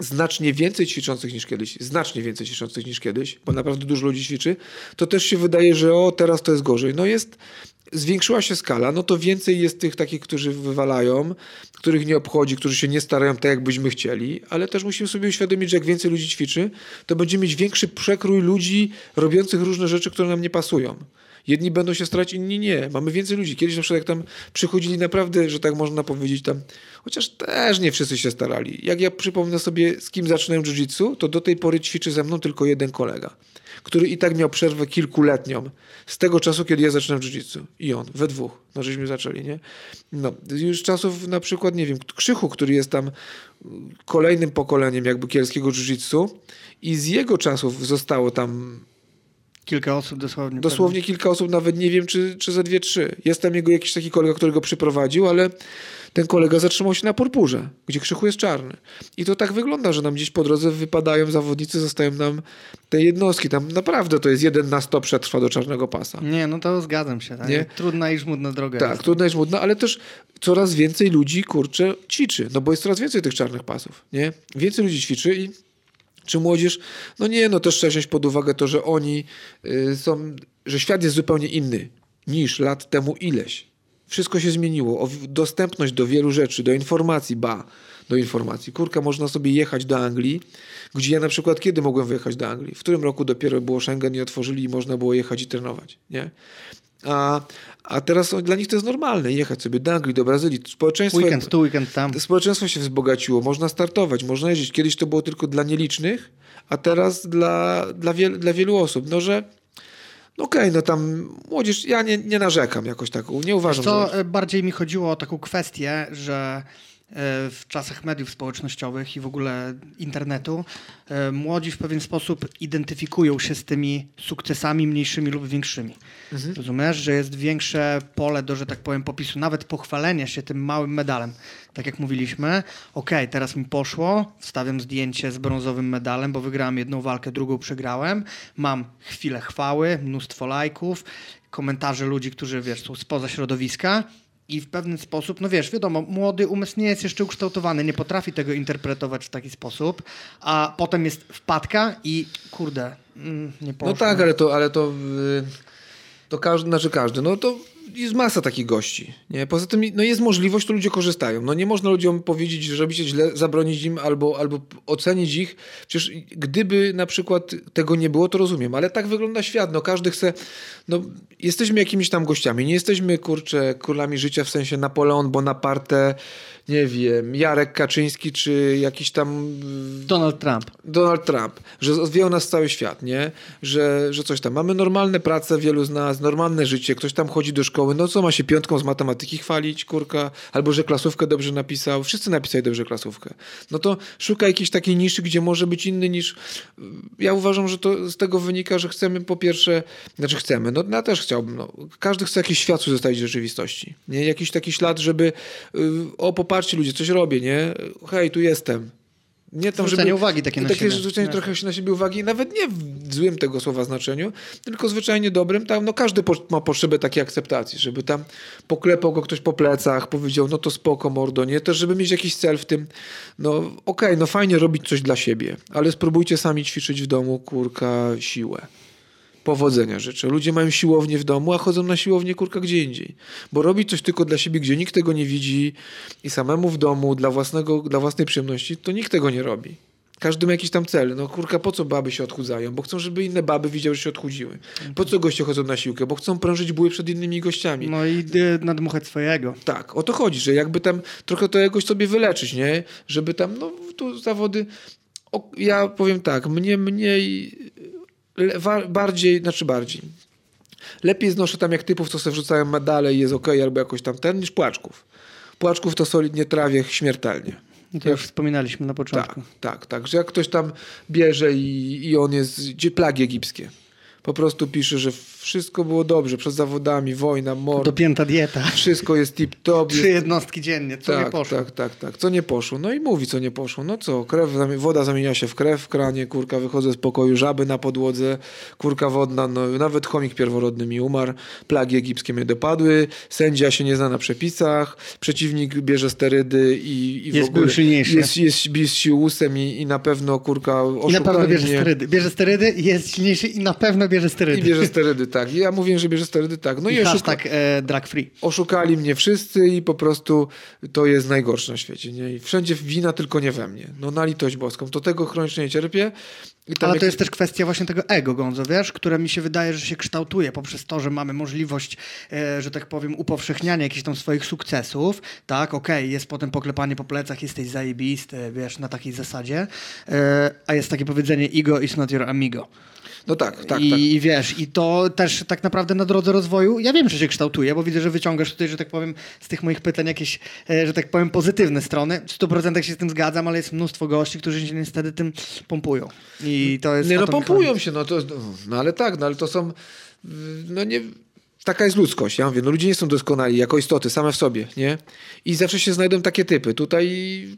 znacznie więcej ćwiczących niż kiedyś, znacznie więcej ćwiczących niż kiedyś, bo naprawdę dużo ludzi ćwiczy, to też się wydaje, że o, teraz to jest gorzej. No jest, zwiększyła się skala, no to więcej jest tych takich, którzy wywalają, których nie obchodzi, którzy się nie starają tak, jakbyśmy chcieli, ale też musimy sobie uświadomić, że jak więcej ludzi ćwiczy, to będziemy mieć większy przekrój ludzi robiących różne rzeczy, które nam nie pasują. Jedni będą się starać, inni nie. Mamy więcej ludzi. Kiedyś na przykład jak tam przychodzili naprawdę, że tak można powiedzieć tam, chociaż też nie wszyscy się starali. Jak ja przypomnę sobie, z kim zaczynałem jiu-jitsu, to do tej pory ćwiczy ze mną tylko jeden kolega. który i tak miał przerwę kilkuletnią z tego czasu, kiedy ja zaczynałem jiu-jitsu. I on, we dwóch, no żeśmy zaczęli, nie? No, już czasów na przykład, nie wiem, Krzychu, który jest tam kolejnym pokoleniem jakby kielskiego jiu-jitsu i z jego czasów zostało tam Kilka osób dosłownie. Dosłownie kilka osób, nawet nie wiem, czy, czy za dwie, trzy. Jest tam jego jakiś taki kolega, który go przyprowadził, ale ten kolega zatrzymał się na purpurze, gdzie krzychu jest czarny. I to tak wygląda, że nam gdzieś po drodze wypadają zawodnicy, zostają nam te jednostki. Tam naprawdę to jest jeden na sto przetrwa do czarnego pasa. Nie, no to zgadzam się. Tak? Nie? Trudna i żmudna droga. Tak, jest. trudna i żmudna, ale też coraz więcej ludzi, kurczę, ćwiczy. No bo jest coraz więcej tych czarnych pasów, nie? Więcej ludzi ćwiczy i czy młodzież? No nie, no też trzeba wziąć pod uwagę to, że oni y, są, że świat jest zupełnie inny niż lat temu ileś. Wszystko się zmieniło. O, dostępność do wielu rzeczy, do informacji, ba, do informacji. Kurka, można sobie jechać do Anglii, gdzie ja na przykład kiedy mogłem wyjechać do Anglii? W którym roku dopiero było Schengen i otworzyli i można było jechać i trenować, nie? A, a teraz dla nich to jest normalne, jechać sobie do Anglii, do Brazylii. Społeczeństwo, Weekend tu, weekend tam. społeczeństwo się wzbogaciło, można startować, można jeździć. Kiedyś to było tylko dla nielicznych, a teraz dla, dla, wiel, dla wielu osób. No, że no okej, no tam młodzież, ja nie, nie narzekam jakoś tak, nie uważam, To że... e, bardziej mi chodziło o taką kwestię, że w czasach mediów społecznościowych i w ogóle internetu e, młodzi w pewien sposób identyfikują się z tymi sukcesami mniejszymi lub większymi. Mhm. Rozumiesz, że jest większe pole do, że tak powiem, popisu, nawet pochwalenia się tym małym medalem. Tak jak mówiliśmy, okej, teraz mi poszło, wstawiam zdjęcie z brązowym medalem, bo wygrałem jedną walkę, drugą przegrałem, mam chwilę chwały, mnóstwo lajków, komentarze ludzi, którzy, wiesz, są spoza środowiska i w pewien sposób, no wiesz, wiadomo, młody umysł nie jest jeszcze ukształtowany, nie potrafi tego interpretować w taki sposób, a potem jest wpadka i kurde, mm, nie poszło. No tak, ale to, ale to, yy, to każdy, znaczy każdy, no to jest masa takich gości. Nie? Poza tym no jest możliwość, to ludzie korzystają. No nie można ludziom powiedzieć, że robicie źle, zabronić im albo, albo ocenić ich. Przecież gdyby na przykład tego nie było, to rozumiem, ale tak wygląda świat. No każdy chce, no jesteśmy jakimiś tam gościami, nie jesteśmy kurczę królami życia w sensie Napoleon Bonaparte, nie wiem, Jarek Kaczyński czy jakiś tam Donald Trump. Donald Trump, że odwijał nas cały świat, nie? Że, że coś tam. Mamy normalne prace, wielu z nas, normalne życie, ktoś tam chodzi do szkoły, no co ma się piątką z matematyki chwalić, kurka, albo że klasówkę dobrze napisał, wszyscy napisali dobrze klasówkę. No to szuka jakiejś takiej niszy, gdzie może być inny niż... Ja uważam, że to z tego wynika, że chcemy po pierwsze, znaczy chcemy, no ja też chciałbym, no, każdy chce jakiś świat zostawić w rzeczywistości, nie? Jakiś taki ślad, żeby y, o, popatrzcie ludzie, coś robię, nie? Hej, tu jestem. Nie tam, Zwrócenie uwagi takie na takie siebie. zwrócenie Tak. trochę się na siebie uwagi, nawet nie w złym tego słowa znaczeniu, tylko zwyczajnie dobrym. Tam, no każdy po, ma potrzebę takiej akceptacji, żeby tam poklepał go ktoś po plecach, powiedział, no to spoko mordo, nie? Też, żeby mieć jakiś cel w tym, no okej, no fajnie robić coś dla siebie, ale spróbujcie sami ćwiczyć w domu, kurka, siłę. Powodzenia życzę. Ludzie mają siłownię w domu, a chodzą na siłownię kurka gdzie indziej. Bo robić coś tylko dla siebie, gdzie nikt tego nie widzi i samemu w domu, dla, własnego, dla własnej przyjemności, to nikt tego nie robi. Każdy ma jakiś tam cel. No kurka, po co baby się odchudzają? Bo chcą, żeby inne baby widziały, że się odchudziły. Po co goście chodzą na siłkę? Bo chcą prężyć buły przed innymi gościami. No i y, nadmuchać swojego. Tak, o to chodzi, że jakby tam trochę to jakoś sobie wyleczyć, nie? Żeby tam, no tu zawody... O, ja powiem tak, mnie mniej... Bardziej, znaczy bardziej. Lepiej znoszę tam jak typów, co sobie wrzucają medale i jest okej, albo jakoś tam ten, niż płaczków. Płaczków to solidnie trawię śmiertelnie. I to już wspominaliśmy na Tak, początku. tak, tak. Że jak ktoś tam bierze i, i on jest, gdzie plagi egipskie. Po prostu pisze, że wszystko było dobrze przed zawodami, wojna, mord, Dopięta dieta. wszystko jest tip-top. Trzy jednostki dziennie, co tak, nie poszło. Tak, tak, tak. Co nie poszło? No i mówi, co nie poszło. No co, krew, woda zamienia się w krew w kranie, kurka, wychodzę z pokoju, żaby na podłodze, kurka wodna, no nawet chomik pierworodny mi umarł, plagi egipskie mnie dopadły, sędzia się nie zna na przepisach, przeciwnik bierze sterydy i, i w Jest ogóle silniejszy. jest, jest, jest siłusem i, i na pewno kurka I na pewno bierze mnie. sterydy. Bierze sterydy, jest silniejszy i na pewno bierze sterydy. I bierze sterydy, tak. I ja mówiłem, że bierze sterydy, tak. No I i, oszuka- hashtag e, drag free. oszukali mnie wszyscy i po prostu to jest najgorsze na świecie. Nie? I wszędzie wina, tylko nie we mnie. No na litość boską. To tego chronicznie nie cierpię. Ale jak- to jest też kwestia właśnie tego ego, Gonzo, wiesz, które mi się wydaje, że się kształtuje poprzez to, że mamy możliwość, e, że tak powiem, upowszechniania jakichś tam swoich sukcesów, tak, okej, jest potem poklepanie po plecach, jesteś zajebisty, wiesz, na takiej zasadzie, e, a jest takie powiedzenie ego is not your amigo. No tak, tak, I, tak. I wiesz, i to też tak naprawdę na drodze rozwoju, ja wiem, że się kształtuje, bo widzę, że wyciągasz tutaj, że tak powiem, z tych moich pytań jakieś, e, że tak powiem, pozytywne strony. W 100% się z tym zgadzam, ale jest mnóstwo gości, którzy się niestety tym pompują. I to jest Nie, no pompują się, no to, no ale tak, no ale to są, no nie, taka jest ludzkość, ja mówię, no ludzie nie są doskonali jako istoty, same w sobie, nie? I zawsze się znajdą takie typy, tutaj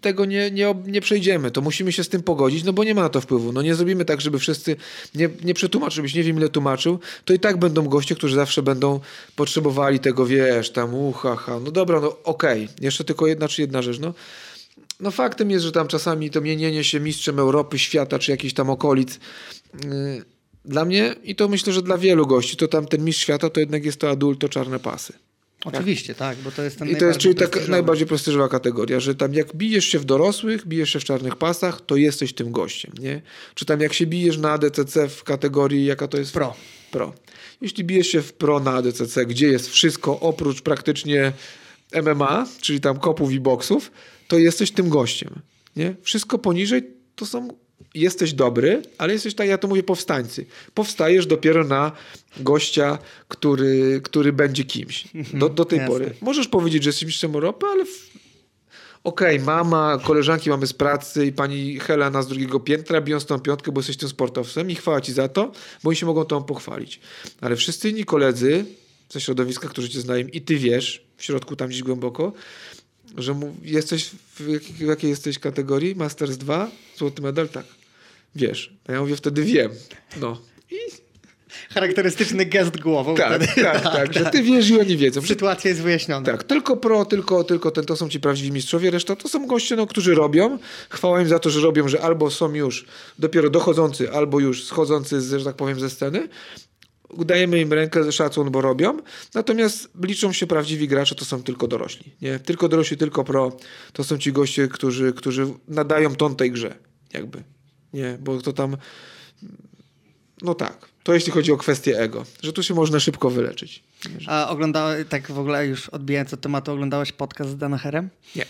tego nie, nie, nie przejdziemy, to musimy się z tym pogodzić, no bo nie ma na to wpływu, no nie zrobimy tak, żeby wszyscy, nie, nie przetłumaczył, żebyś nie wiem ile tłumaczył, to i tak będą goście, którzy zawsze będą potrzebowali tego, wiesz, tam ucha, ha, no dobra, no okej, jeszcze tylko jedna czy jedna rzecz, no. No faktem jest, że tam czasami to mienienie się mistrzem Europy, świata czy jakichś tam okolic yy, dla mnie i to myślę, że dla wielu gości, to tam ten mistrz świata to jednak jest to adulto czarne pasy. Oczywiście, tak, bo to jest ten I to jest czyli tak prestiżowy. najbardziej prestiżowa kategoria, że tam jak bijesz się w dorosłych, bijesz się w czarnych pasach, to jesteś tym gościem, nie? Czy tam jak się bijesz na ADCC w kategorii, jaka to jest? Pro. Pro. Jeśli bijesz się w pro na ADCC, gdzie jest wszystko oprócz praktycznie MMA, czyli tam kopów i boksów, to jesteś tym gościem, nie? Wszystko poniżej to są jesteś dobry, ale jesteś tak, ja to mówię, powstańcy. Powstajesz dopiero na gościa, który, który będzie kimś. Do, do tej jasne. pory. Możesz powiedzieć, że jesteś mistrzem Europy, ale w... okej, mama, koleżanki mamy z pracy i pani Helena z drugiego piętra biją z tą piątkę, bo jesteś tym sportowcem i chwała ci za to, bo oni się mogą tą pochwalić. Ale wszyscy inni koledzy ze środowiska, którzy cię znają i ty wiesz, w środku tam gdzieś głęboko, że mu, jesteś w, jak, w jakiej jesteś kategorii? Masters 2? Złoty medal? Tak. Wiesz. A ja mówię, wtedy wiem. No. I Charakterystyczny gest głową. tak, wtedy. tak, tak, że ty wiesz i oni wiedzą. Sytuacja jest wyjaśniona. tak, tylko pro, tylko, tylko ten, to są ci prawdziwi mistrzowie, reszta to są goście, no, którzy robią. Chwała im za to, że robią, że albo są już dopiero dochodzący, albo już schodzący, z, że tak powiem, ze sceny. Dajemy im rękę szacun, bo robią. Natomiast liczą się prawdziwi gracze, to są tylko dorośli. Nie? Tylko dorośli, tylko pro. To są ci goście, którzy, którzy nadają ton tej grze. Jakby. Nie, bo to tam... No tak. To jeśli chodzi o kwestię ego. Że tu się można szybko wyleczyć. A oglądałeś, tak w ogóle już odbijając od tematu, oglądałeś podcast z Danaherem? Nie.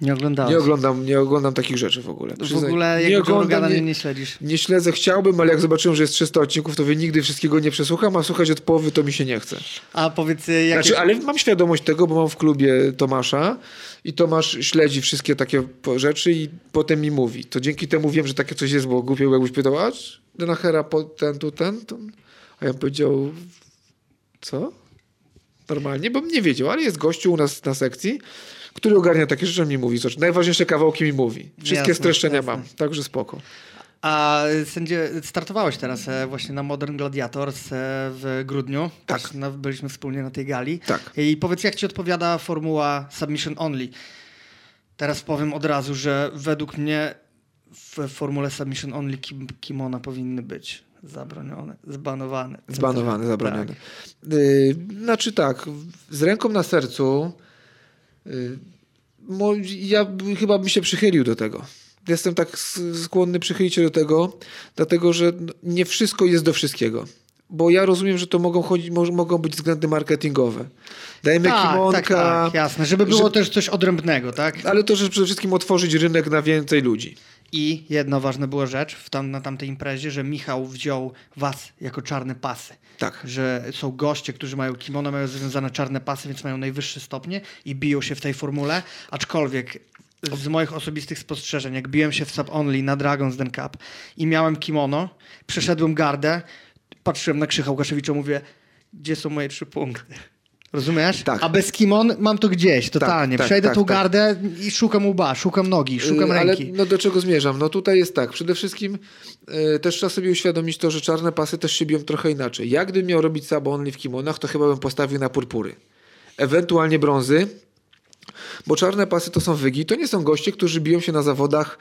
Nie oglądałeś. Nie oglądam, nie oglądam takich rzeczy w ogóle. w Przyznaję. ogóle jak oglądam, nie, nie, śledzisz. nie śledzę, chciałbym, ale jak zobaczyłem, że jest 300 odcinków, to nigdy wszystkiego nie przesłucham, a słuchać od połowy to mi się nie chce. A powiedz, y, jakie... Znaczy, ale mam świadomość tego, bo mam w klubie Tomasza i Tomasz śledzi wszystkie takie rzeczy i potem mi mówi. To dzięki temu wiem, że takie coś jest, bo głupio jakbyś pytał, a Denachera ten, tu, ten, to... A ja bym powiedział, co? Normalnie, bo bym nie wiedział, ale jest gościu u nas na sekcji, który ogarnia takie rzeczy, mi mówi. Znaczy, najważniejsze kawałki mi mówi. Wszystkie Jasne, streszczenia jasne. mam, także spoko. A sędzie, startowałeś teraz e, właśnie na Modern Gladiators e, w grudniu. Tak. Byliśmy wspólnie na tej gali. Tak. I powiedz, jak ci odpowiada formuła Submission Only? Teraz powiem od razu, że według mnie w formule Submission Only kim, kimona powinny być zabronione, zbanowane. Zbanowane, zabronione. Tak. Y, znaczy tak, z ręką na sercu ja by- chyba bym się przychylił do tego. Jestem tak skłonny przychylić się do tego, dlatego że nie wszystko jest do wszystkiego. Bo ja rozumiem, że to mogą, chodzić, mo, mogą być względy marketingowe. Dajemy Tak, kimonka, tak, tak, jasne. Żeby było że- też coś odrębnego, tak? ale to, że przede wszystkim otworzyć rynek na więcej ludzi. I jedna ważna była rzecz w tam, na tamtej imprezie, że Michał wziął was jako czarne pasy. Tak. Że są goście, którzy mają kimono, mają związane czarne pasy, więc mają najwyższe stopnie i biją się w tej formule. Aczkolwiek z moich osobistych spostrzeżeń, jak biłem się w Sub Only na Dragon's Den Cup i miałem kimono, przeszedłem gardę, patrzyłem na Krzycha Łukaszewicza, mówię, gdzie są moje trzy punkty? Rozumiesz? Tak. A bez kimon mam to gdzieś, totalnie. tak, Przejdę tak, tą tak. gardę i szukam łba, szukam nogi, szukam Y, ręki. Ale no do czego zmierzam? No tutaj jest tak, przede wszystkim y, też trzeba sobie uświadomić to, że czarne pasy też się biją trochę inaczej. Jak gdybym miał robić sabo only w kimonach, to chyba bym postawił na purpury. Ewentualnie brązy, bo czarne pasy to są wygi, to nie są goście, którzy biją się na zawodach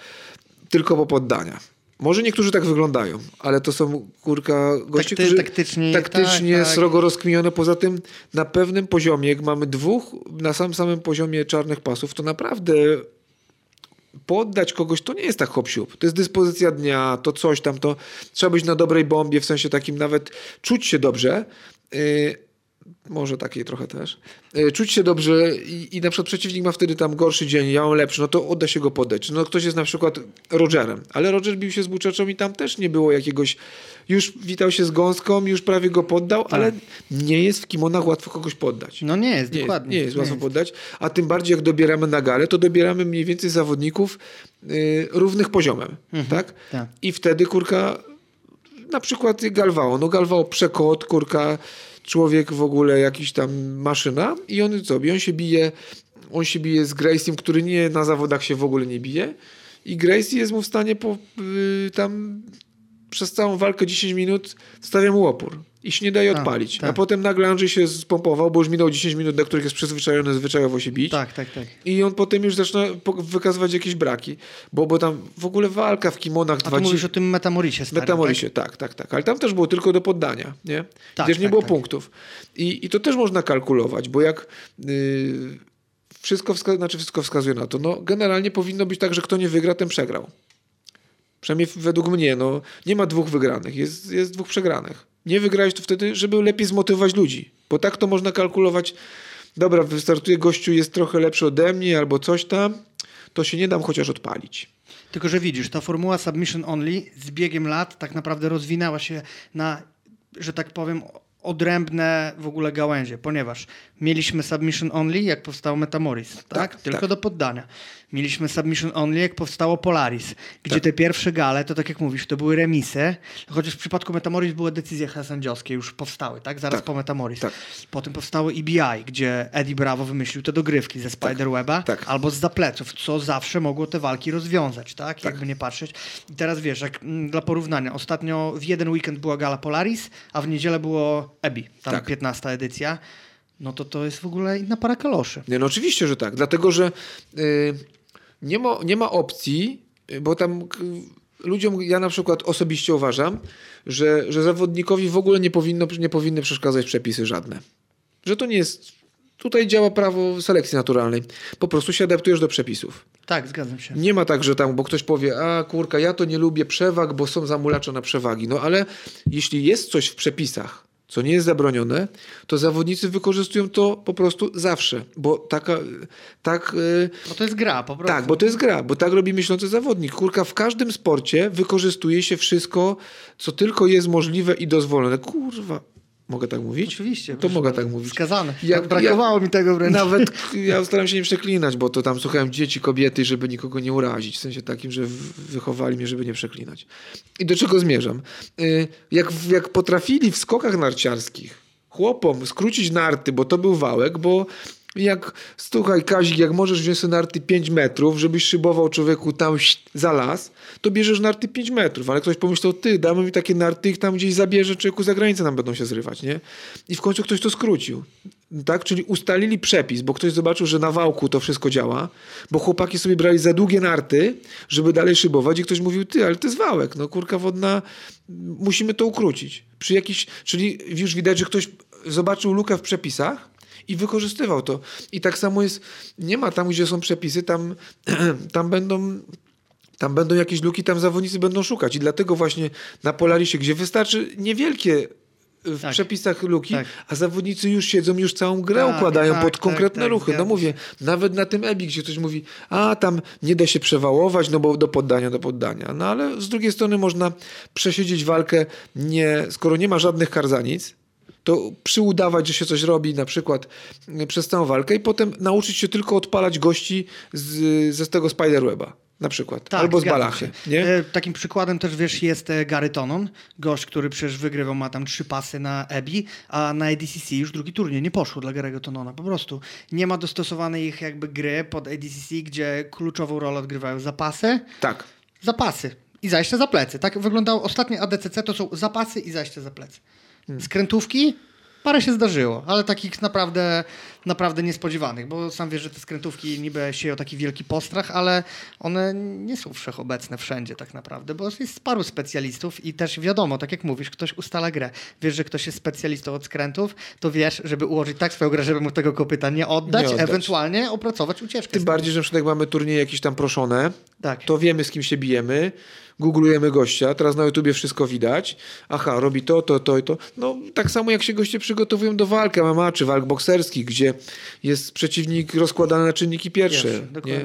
tylko po poddania. Może niektórzy tak wyglądają, ale to są kurka goście, Takty- którzy taktyczni, taktycznie tak, tak. srogo rozkminione. Poza tym na pewnym poziomie, jak mamy dwóch na samym samym poziomie czarnych pasów, to naprawdę poddać kogoś to nie jest tak hop siup. To jest dyspozycja dnia, to coś tam, to trzeba być na dobrej bombie, w sensie takim nawet czuć się dobrze. Yy, może takiej trochę też. E, Czuć się dobrze i, i na przykład przeciwnik ma wtedy tam gorszy dzień, ja mam lepszy, no to odda się go poddać. No ktoś jest na przykład Rogerem, ale Roger bił się z Buczeczą i tam też nie było jakiegoś, już witał się z gąską, już prawie go poddał, ale nie jest w kimonach łatwo kogoś poddać. No nie jest, Nie jest, dokładnie. nie jest łatwo poddać, a tym bardziej jak dobieramy na galę, to dobieramy mniej więcej zawodników y, równych poziomem, tak? tak. I wtedy kurka, na przykład Galwao, no Galwao przekot, kurka, człowiek w ogóle jakiś tam maszyna i on co, on się bije, on się bije z Graciem, który nie na zawodach się w ogóle nie bije i Gracie jest mu w stanie po, y, tam przez całą walkę 10 minut stawia mu opór i się nie daje Tak, odpalić. tak. A potem nagle Andrzej się spompował, bo już minął 10 minut, na których jest przyzwyczajony zwyczajowo się bić. Tak, tak, tak. I on potem już zaczyna wykazywać jakieś braki, bo, bo tam w ogóle walka w kimonach A tu mówisz o tym Metamorisie starym, Metamorisie, tak? tak, tak, Ale tam też było tylko do poddania, nie? Tak, Gdzieś nie tak, było tak. punktów. I, I to też można kalkulować, bo jak yy, wszystko, wska- znaczy wszystko wskazuje na to, no generalnie powinno być tak, że kto nie wygra, ten przegrał. Przynajmniej według mnie, no nie ma dwóch wygranych, jest, jest dwóch przegranych. Nie wygrałeś to wtedy, żeby lepiej zmotywować ludzi, bo tak to można kalkulować. Dobra, wystartuje gościu, jest trochę lepszy ode mnie albo coś tam, to się nie dam chociaż odpalić. Tylko, że widzisz, ta formuła submission only z biegiem lat tak naprawdę rozwinęła się na, że tak powiem, odrębne w ogóle gałęzie, ponieważ mieliśmy submission only, jak powstał Metamoris, tak? Tak, Tylko tak. do poddania. Mieliśmy submission only, jak powstało Polaris, gdzie Tak. te pierwsze gale, to tak jak mówisz, to były remisy, chociaż w przypadku Metamoris były decyzje sędziowskie, już powstały, tak? Zaraz Tak, po Metamoris. tak. Potem powstało EBI, gdzie Eddie Bravo wymyślił te dogrywki ze Spiderweba tak. albo z zapleców, co zawsze mogło te walki rozwiązać, tak? Jakby nie patrzeć. I teraz wiesz, jak mm, dla porównania, ostatnio w jeden weekend była gala Polaris, a w niedzielę było EBI, tam Tak. 15 edycja. No to to jest w ogóle inna para kaloszy. Nie, no oczywiście, że tak. Dlatego, że y, nie, ma, nie ma opcji, y, bo tam ludziom, ja na przykład osobiście uważam, że, że zawodnikowi w ogóle nie, powinno, nie powinny przeszkadzać przepisy żadne. Że to nie jest... Tutaj działa prawo selekcji naturalnej. Po prostu się adaptujesz do przepisów. Tak, zgadzam się. Nie ma tak, że tam, bo ktoś powie, a kurka, ja to nie lubię przewag, bo są zamulacze na przewagi. No ale jeśli jest coś w przepisach, co nie jest zabronione, to zawodnicy wykorzystują to po prostu zawsze, bo taka, tak, y, Bo to jest gra, po prostu. tak, bo to jest gra, bo tak robi myślący zawodnik. Kurka, w każdym sporcie wykorzystuje się wszystko, co tylko jest możliwe i dozwolone. Kurwa, mogę tak mówić? Oczywiście. To mogę tak mówić. Wskazane. Jak- Brakowało mi tego wręcz. Nawet ja staram się nie przeklinać, bo to tam słuchałem dzieci, kobiety, żeby nikogo nie urazić. W sensie takim, że wychowali mnie, żeby nie przeklinać. I do czego zmierzam? Y, Jak, jak potrafili w skokach narciarskich chłopom skrócić narty, bo to był wałek, bo jak, słuchaj Kazik, jak możesz wziąć sobie narty 5 metrów, żebyś szybował człowieku tam za las, to bierzesz narty 5 metrów, ale ktoś pomyślał, ty, damy mi takie narty, ich tam gdzieś zabierze, człowieku za granicę nam będą się zrywać, nie? I w końcu ktoś to skrócił. Tak? Czyli ustalili przepis, bo ktoś zobaczył, że na wałku to wszystko działa, bo chłopaki sobie brali za długie narty, żeby dalej szybować i ktoś mówił, ty, ale to jest wałek, no kurka wodna, musimy to ukrócić. Przy jakiś, czyli już widać, że ktoś zobaczył lukę w przepisach i wykorzystywał to. I tak samo jest, nie ma tam, gdzie są przepisy, tam, tam będą tam będą jakieś luki, tam zawodnicy będą szukać. I dlatego właśnie na Polarisie, gdzie wystarczy niewielkie w Tak. przepisach luki, Tak. a zawodnicy już siedzą, już całą grę Tak, układają tak, pod tak, konkretne tak, ruchy. No mówię, nawet na tym EBI, gdzie ktoś mówi, a tam nie da się przewałować, no bo do poddania, do poddania. No ale z drugiej strony można przesiedzieć walkę, nie, skoro nie ma żadnych kar za nic, to przyudawać, że się coś robi na przykład y, przez całą walkę i potem nauczyć się tylko odpalać gości z, ze z tego Spiderweba na przykład. Tak, Albo z balachy. E, Takim przykładem też, wiesz, jest e, Gary Tonon, gość, który przecież wygrywał, ma tam trzy pasy na EBI, a na ADCC już drugi turniej nie poszło dla Gary'ego Tonona, po prostu. Nie ma dostosowanej ich jakby gry pod ADCC, gdzie kluczową rolę odgrywają zapasy, Tak. zapasy i zajście za plecy. Tak wyglądało ostatnie ADCC, to są zapasy i zajście za plecy. Hmm. Skrętówki, parę się zdarzyło, ale takich naprawdę naprawdę niespodziewanych, bo sam wiesz, że te skrętówki niby sieją taki wielki postrach, ale one nie są wszechobecne wszędzie tak naprawdę, bo jest paru specjalistów i też wiadomo, tak jak mówisz, ktoś ustala grę. Wiesz, że ktoś jest specjalistą od skrętów, to wiesz, żeby ułożyć tak swoją grę, żeby mu tego kopyta nie oddać, Nie oddać. ewentualnie opracować ucieczkę. Tym bardziej, że na przykład jak mamy turnieje jakieś tam proszone, Tak. to wiemy z kim się bijemy, googlujemy gościa, teraz na YouTubie wszystko widać, aha, robi to, to, to i to. No tak samo jak się goście przygotowują do walki MMA czy walk bokserskich, gdzie jest przeciwnik rozkładany na czynniki pierwsze.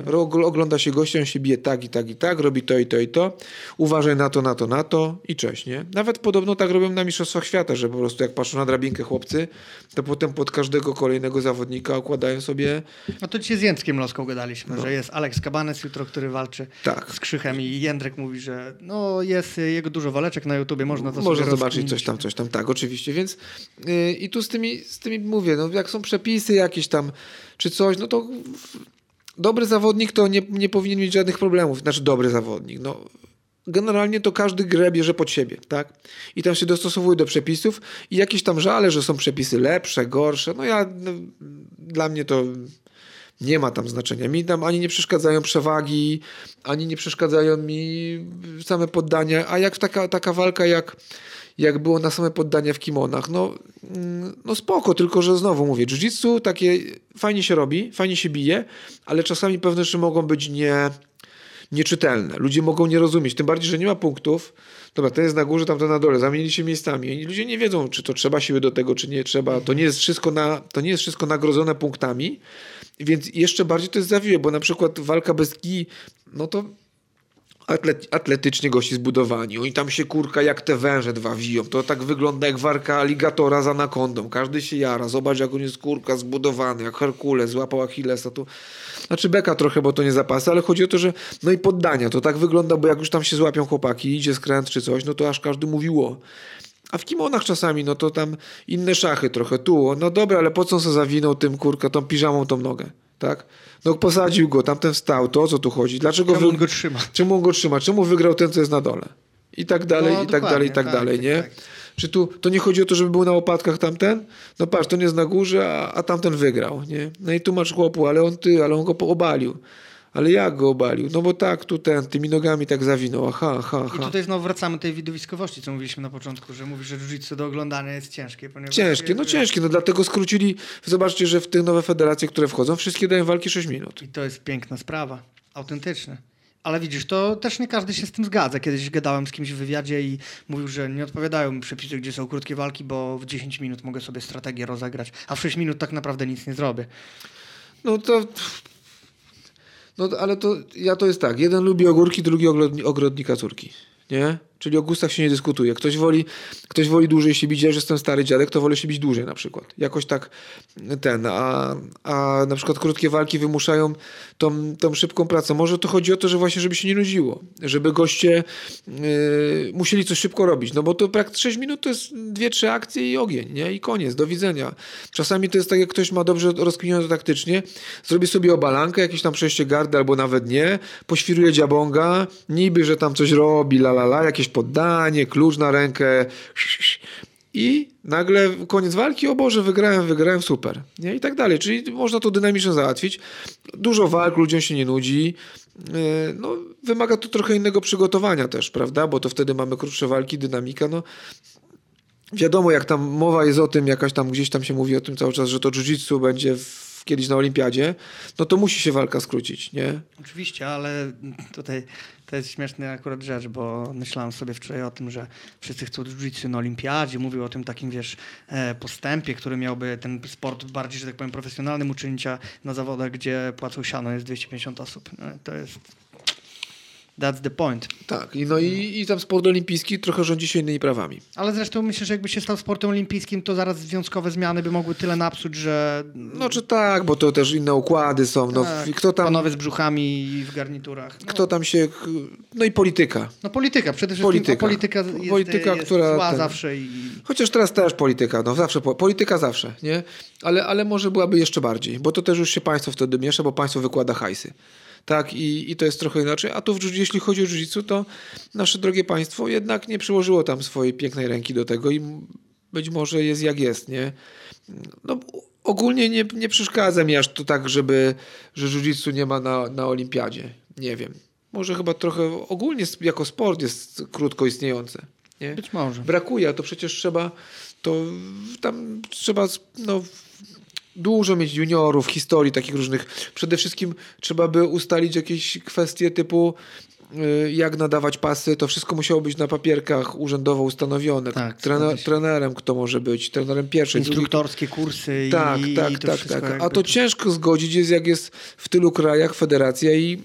Ro- Ogląda się gościa, on się bije tak i tak i tak, robi to i to i to, uważaj na to, na to, na to i cześć, nie? Nawet podobno tak robią na Mistrzostwach Świata, że po prostu jak patrzą na drabinkę chłopcy, to potem pod każdego kolejnego zawodnika układają sobie No to dzisiaj z Jędrkiem Loską gadaliśmy, że jest Alex Cabanes jutro, który walczy No. Tak. z Krzychem i Jędrek mówi, że no jest jego dużo waleczek na YouTubie, można to Można zobaczyć coś tam, coś tam, tak, oczywiście, więc yy, i tu z tymi, z tymi mówię, no jak są przepisy jakieś tam, czy coś, no to w- dobry zawodnik to nie, nie powinien mieć żadnych problemów, znaczy dobry zawodnik, no. Generalnie to każdy grę bierze pod siebie, tak, i tam się dostosowuje do przepisów i jakieś tam żale, że są przepisy lepsze, gorsze, no ja, no, dla mnie to nie ma tam znaczenia. Mi tam ani nie przeszkadzają przewagi, ani nie przeszkadzają mi same poddania. A jak taka, taka walka, jak, jak było na same poddania w kimonach, no, mm, no spoko, tylko że znowu mówię, jiu-jitsu takie fajnie się robi, fajnie się bije, ale czasami pewne rzeczy mogą być nie, nieczytelne. Ludzie mogą nie rozumieć, tym bardziej, że nie ma punktów. Dobra, ten jest na górze, tamten na dole, zamienili się miejscami. I ludzie nie wiedzą, czy to trzeba siły do tego, czy nie trzeba. To nie jest wszystko, na, to nie jest wszystko nagrodzone punktami, więc jeszcze bardziej to jest zawiłe, bo na przykład walka bez kij, no to atlet, atletycznie gości zbudowani. Oni tam się kurka jak te węże dwa wiją. To tak wygląda jak warka aligatora z anakondą. Każdy się jara. Zobacz jak on jest kurka zbudowany, jak Herkules złapał Achillesa. To... Znaczy beka trochę, bo to nie zapasy, ale chodzi o to, że no i poddania. To tak wygląda, bo jak już tam się złapią chłopaki, idzie skręt czy coś, no to aż każdy mówiło. A w kimonach czasami, no to tam inne szachy trochę. Tu, no dobra, ale po co on sobie zawinął tym kurka, tą piżamą tą nogę, tak? No posadził go, tamten wstał, to o co tu chodzi? Dlaczego Czemu wy- on go trzyma? Czemu on go trzyma? Czemu wygrał ten, co jest na dole? I tak dalej, No, i tak dalej, i tak, dokładnie, dalej, tak, nie? tak, tak. Czy tu, to nie chodzi o to, żeby był na łopatkach tamten? No patrz, ten jest na górze, a, a tamten wygrał, nie? No i tu masz chłopu, ale on ty, ale on go obalił. Ale jak go obalił? No bo tak, tu ten, tymi nogami tak zawinął, aha, aha, I aha. tutaj znowu wracamy do tej widowiskowości, co mówiliśmy na początku, że mówisz, że jiu-jitsu do oglądania jest ciężkie. Ciężkie, no ciężkie, no dlatego skrócili, zobaczcie, że w te nowe federacje, które wchodzą, wszystkie dają walki 6 minut. I to jest piękna sprawa, autentyczne. Ale widzisz, to też nie każdy się z tym zgadza. Kiedyś gadałem z kimś w wywiadzie i mówił, że nie odpowiadają mi przepisy, gdzie są krótkie walki, bo w 10 minut mogę sobie strategię rozegrać, a w 6 minut tak naprawdę nic nie zrobię. No to. No ale to ja to jest tak. Jeden lubi ogórki, drugi ogrodni, ogrodnika córki. Nie? Czyli o gustach się nie dyskutuje. Ktoś woli, ktoś woli dłużej się bić, ja że jestem stary dziadek, to wolę się bić dłużej na przykład. Jakoś tak ten, a, a na przykład krótkie walki wymuszają tą, tą szybką pracę. Może to chodzi o to, że właśnie żeby się nie nudziło. Żeby goście yy, musieli coś szybko robić. No bo to praktycznie 6 minut to jest dwie, trzy akcje i ogień, nie? I koniec, do widzenia. Czasami to jest tak, jak ktoś ma dobrze rozkminione taktycznie, zrobi sobie obalankę, jakieś tam przejście gardy albo nawet nie, poświruje dziabonga, niby, że tam coś robi, la la la, jakieś poddanie, klucz na rękę i nagle koniec walki, o Boże, wygrałem, wygrałem, super. Nie? I tak dalej. Czyli można to dynamicznie załatwić. Dużo walk, ludziom się nie nudzi. Yy, No, wymaga to trochę innego przygotowania też, prawda? Bo to wtedy mamy krótsze walki, dynamika. No, wiadomo, jak tam mowa jest o tym, jakaś tam gdzieś tam się mówi o tym cały czas, że to jiu-jitsu będzie w, kiedyś na olimpiadzie, no to musi się walka skrócić, nie? Oczywiście, ale tutaj to jest śmieszna akurat rzecz, bo myślałem sobie wczoraj o tym, że wszyscy chcą jiu-jitsu na olimpiadzie, mówił o tym takim, wiesz, e, postępie, który miałby ten sport bardziej, że tak powiem, profesjonalnym uczynić, na zawodach, gdzie płacą siano jest 250 osób. No, to jest... That's the point. Tak, i, no i, i tam sport olimpijski trochę rządzi się innymi prawami. Ale zresztą myślę, że jakby się stał sportem olimpijskim, to zaraz związkowe zmiany by mogły tyle napsuć, że No czy tak, bo to też inne układy są. No, tak, kto tam, panowie z brzuchami w garniturach. No, kto tam się... No i polityka. no polityka, przede wszystkim Polityka. polityka, jest, Polityka, jest która zła ten- zawsze i... Chociaż teraz też polityka, no zawsze, po- polityka zawsze, nie? Ale, ale może byłaby jeszcze bardziej, bo to też już się państwo wtedy miesza, bo państwo wykłada hajsy. Tak, i, i to jest trochę inaczej. A tu, w, jiu- jeśli chodzi o jiu to nasze drogie państwo jednak nie przyłożyło tam swojej pięknej ręki do tego i być może jest jak jest, nie? No, ogólnie nie, nie przeszkadza mi aż to tak, żeby, że jiu-jitsu nie ma na, na olimpiadzie. Nie wiem. Może chyba trochę ogólnie jako sport jest krótko istniejące. Nie? Być może. Brakuje, a to przecież trzeba, to tam trzeba no, dużo mieć juniorów, historii takich różnych. Przede wszystkim trzeba by ustalić jakieś kwestie typu y, jak nadawać pasy, to wszystko musiało być na papierkach urzędowo ustanowione. Tak, się. trenerem kto może być, trenerem pierwszej. Instruktorskie kursy Tak, i, tak, i to tak, tak. A to ciężko zgodzić jest, jak jest w tylu krajach federacja i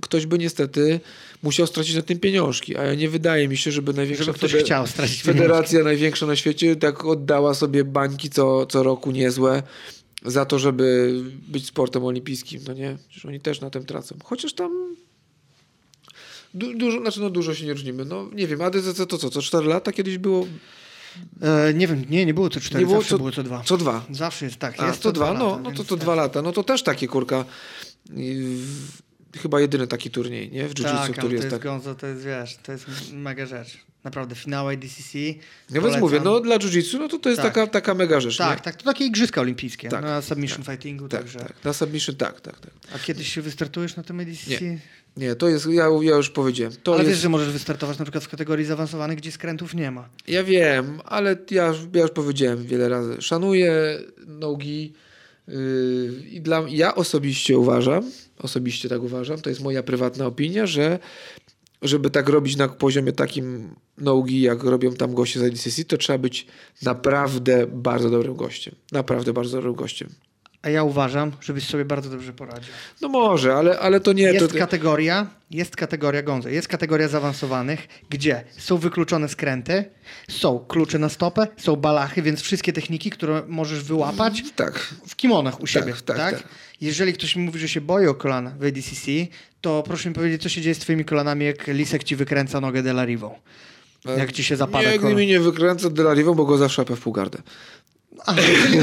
ktoś by niestety musiał stracić na tym pieniążki, a nie wydaje mi się, żeby największa Żeby ktoś feder- chciał stracić pieniążki. federacja największa na świecie tak oddała sobie bańki co, co roku niezłe za to, żeby być sportem olimpijskim, no nie? Przecież oni też na tym tracą. Chociaż tam du- dużo, znaczy no dużo się nie różnimy. No nie wiem, ADCC to co, co 4 lata kiedyś było? E, nie wiem, nie, nie było co cztery, Nie było zawsze co- było co dwa. Co dwa. Zawsze jest tak. A, jest to dwa, no, lata, no to więc to tak. dwa lata. No to też takie kurka. w- Chyba jedyny taki turniej, nie? W jiu-jitsu, Tak, który to jest jest tak. Gonzo, to jest, wiesz, to jest mega rzecz. Naprawdę, finały DCC. Ja więc mówię, no dla jiu-jitsu, no to to jest Tak. taka, taka mega rzecz, Tak, nie? tak, to takie igrzyska olimpijskie Tak, na submission fightingu, Tak, także. tak. Na submission, tak, tak, tak. A kiedyś się wystartujesz na tym DCC? Nie. Nie, to jest, ja, ja już powiedziałem. To Ale jest, wiesz, że możesz wystartować na przykład w kategorii zaawansowanych, gdzie skrętów nie ma. Ja wiem, ale ja, już- ja już powiedziałem wiele razy. Szanuję nogi i dla ja osobiście uważam, osobiście tak uważam, to jest moja prywatna opinia, że żeby tak robić na poziomie takim nogi, jak robią tam goście z IDCC, to trzeba być naprawdę bardzo dobrym gościem. Naprawdę bardzo dobrym gościem. A ja uważam, żebyś sobie bardzo dobrze poradził. No może, ale, ale to nie... Jest to, kategoria, jest kategoria Gonzo, jest kategoria zaawansowanych, gdzie są wykluczone skręty, są klucze na stopę, są balachy, więc wszystkie techniki, które możesz wyłapać tak. w kimonach u siebie, tak? tak, tak. Jeżeli ktoś mi mówi, że się boi o kolana w ADCC, to proszę mi powiedzieć, co się dzieje z twoimi kolanami, jak Lisek ci wykręca nogę Delarivą. Jak ci się zapada Nigdy mi nie wykręcę Delariwą, bo go zaszczepę w półgardę.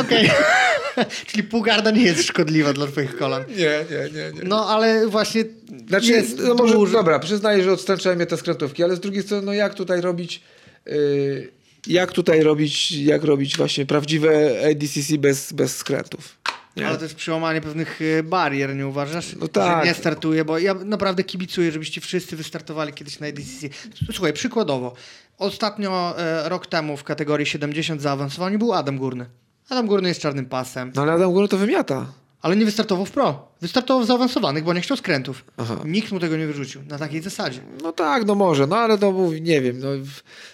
Okej. czyli półgarda nie jest szkodliwa dla twoich kolan. Nie, nie, nie. nie. No ale właśnie Znaczy, jest no może, dużo... dobra, przyznaję, że odstręczają mnie te skrętówki, ale z drugiej strony, no jak tutaj robić, yy, jak tutaj robić, jak robić właśnie prawdziwe ADCC bez, bez skrętów? Nie? Ale to jest przełamanie pewnych e, barier, nie uważasz? No tak. Że nie startuje, bo ja naprawdę kibicuję, żebyście wszyscy wystartowali kiedyś na ADCC. Słuchaj, przykładowo. Ostatnio, e, rok temu w kategorii 70 zaawansowani był Adam Górny. Adam Górny jest czarnym pasem, No ale Adam Góra to wymiata. ale nie wystartował w pro. Wystartował w zaawansowanych, bo nie chciał skrętów. Aha. Nikt mu tego nie wyrzucił. Na takiej zasadzie. No tak, no może, no ale no mówię, nie wiem, no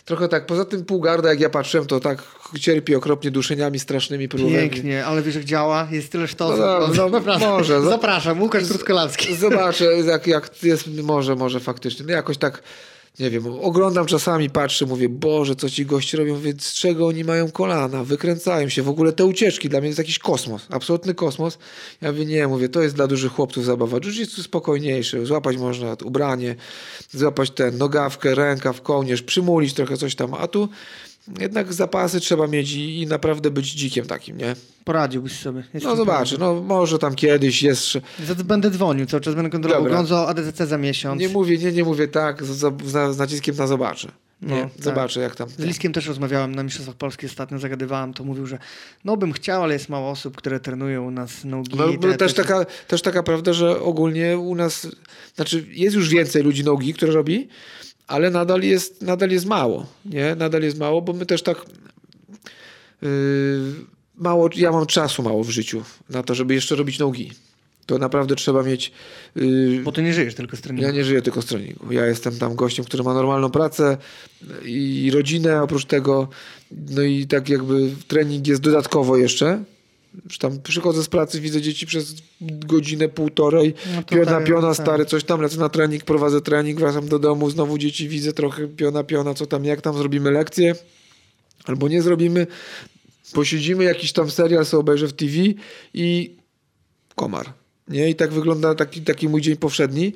trochę tak, poza tym półgarda, jak ja patrzyłem, to tak cierpi okropnie duszeniami strasznymi próbowanymi. Pięknie, ale wiesz jak działa? Jest tyle sztosów. No, no, Naprawdę. może. Zapraszam, Łukasz Trutkolawski. Zobaczę, jak, jak jest, może, może faktycznie. No jakoś tak, nie wiem, oglądam czasami, patrzę, mówię, Boże, co ci goście robią, więc z czego oni mają kolana, wykręcają się, w ogóle te ucieczki, dla mnie jest jakiś kosmos, absolutny kosmos. Ja mówię, nie, mówię, to jest dla dużych chłopców zabawa. Jiu-jitsu spokojniejszy, złapać można ubranie, złapać ten, nogawkę, rękaw, kołnierz, przymulić trochę coś tam, a tu jednak zapasy trzeba mieć i, i naprawdę być dzikiem takim, nie? Poradziłbyś sobie. No zobaczę, no może tam kiedyś jest... Będę dzwonił, cały czas będę kontrolował. Gonzo ADCC za miesiąc. Nie mówię, nie, nie mówię tak, z, z, z naciskiem na zobaczę. Nie, No, tak. zobaczę jak tam. Z Liskiem też rozmawiałem na Mistrzostwach Polskich ostatnio, zagadywałem, to mówił, że no bym chciał, ale jest mało osób, które trenują u nas nogi. No, te- też, te- taka, też taka prawda, że ogólnie u nas, znaczy jest już więcej ludzi nogi, które robi, ale nadal jest, nadal jest mało, nie? Nadal jest mało, bo my też tak yy, mało, ja mam czasu mało w życiu na to, żeby jeszcze robić nogi. To naprawdę trzeba mieć yy, Bo ty nie żyjesz tylko z treningu. Ja nie żyję tylko z treningu. Ja jestem tam gościem, który ma normalną pracę i rodzinę oprócz tego. No i tak jakby trening jest dodatkowo jeszcze. Że tam przychodzę z pracy, widzę dzieci przez godzinę, półtorej, No piona, tak, piona, tak. stary, coś tam, lecę na trening, prowadzę trening, wracam do domu, znowu dzieci widzę trochę, piona, piona, co tam, jak tam zrobimy lekcję, albo nie zrobimy, posiedzimy, jakiś tam serial sobie obejrzę w TV i komar. Nie? I tak wygląda taki, taki mój dzień powszedni.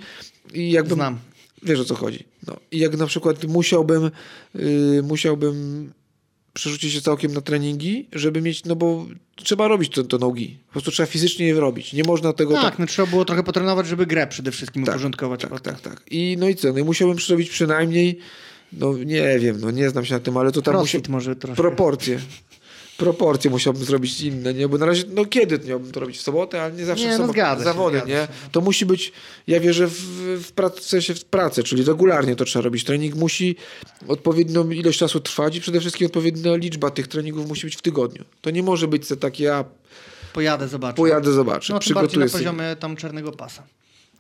I jakbym, Znam. Wiesz o co chodzi. No. I jak na przykład musiałbym, yy, musiałbym przerzucić się całkiem na treningi, żeby mieć, no bo trzeba robić to, to nogi. Po prostu trzeba fizycznie je robić. Nie można tego tak... Tak, no trzeba było trochę potrenować, żeby grę przede wszystkim Tak, uporządkować. tak, potem. tak, tak. I no i co? No i musiałbym przerobić przynajmniej, no nie wiem, no nie znam się na tym, ale to tam musi... Może proporcje. Proporcje musiałbym zrobić inne, nie? Bo na razie, no kiedy miałbym to robić? W sobotę, ale nie zawsze Nie, w no sobotę. zgadza się, Zawody, zgadza nie? się. To musi być, ja wierzę w, w, prac, w sensie w pracę, czyli regularnie to trzeba robić. Trening musi odpowiednią ilość czasu trwać i przede wszystkim odpowiednia liczba tych treningów musi być w tygodniu. To nie może być takie, ja Pojadę, zobaczę. pojadę, zobaczę, No tym bardziej na przygotuję poziomie tam czarnego pasa.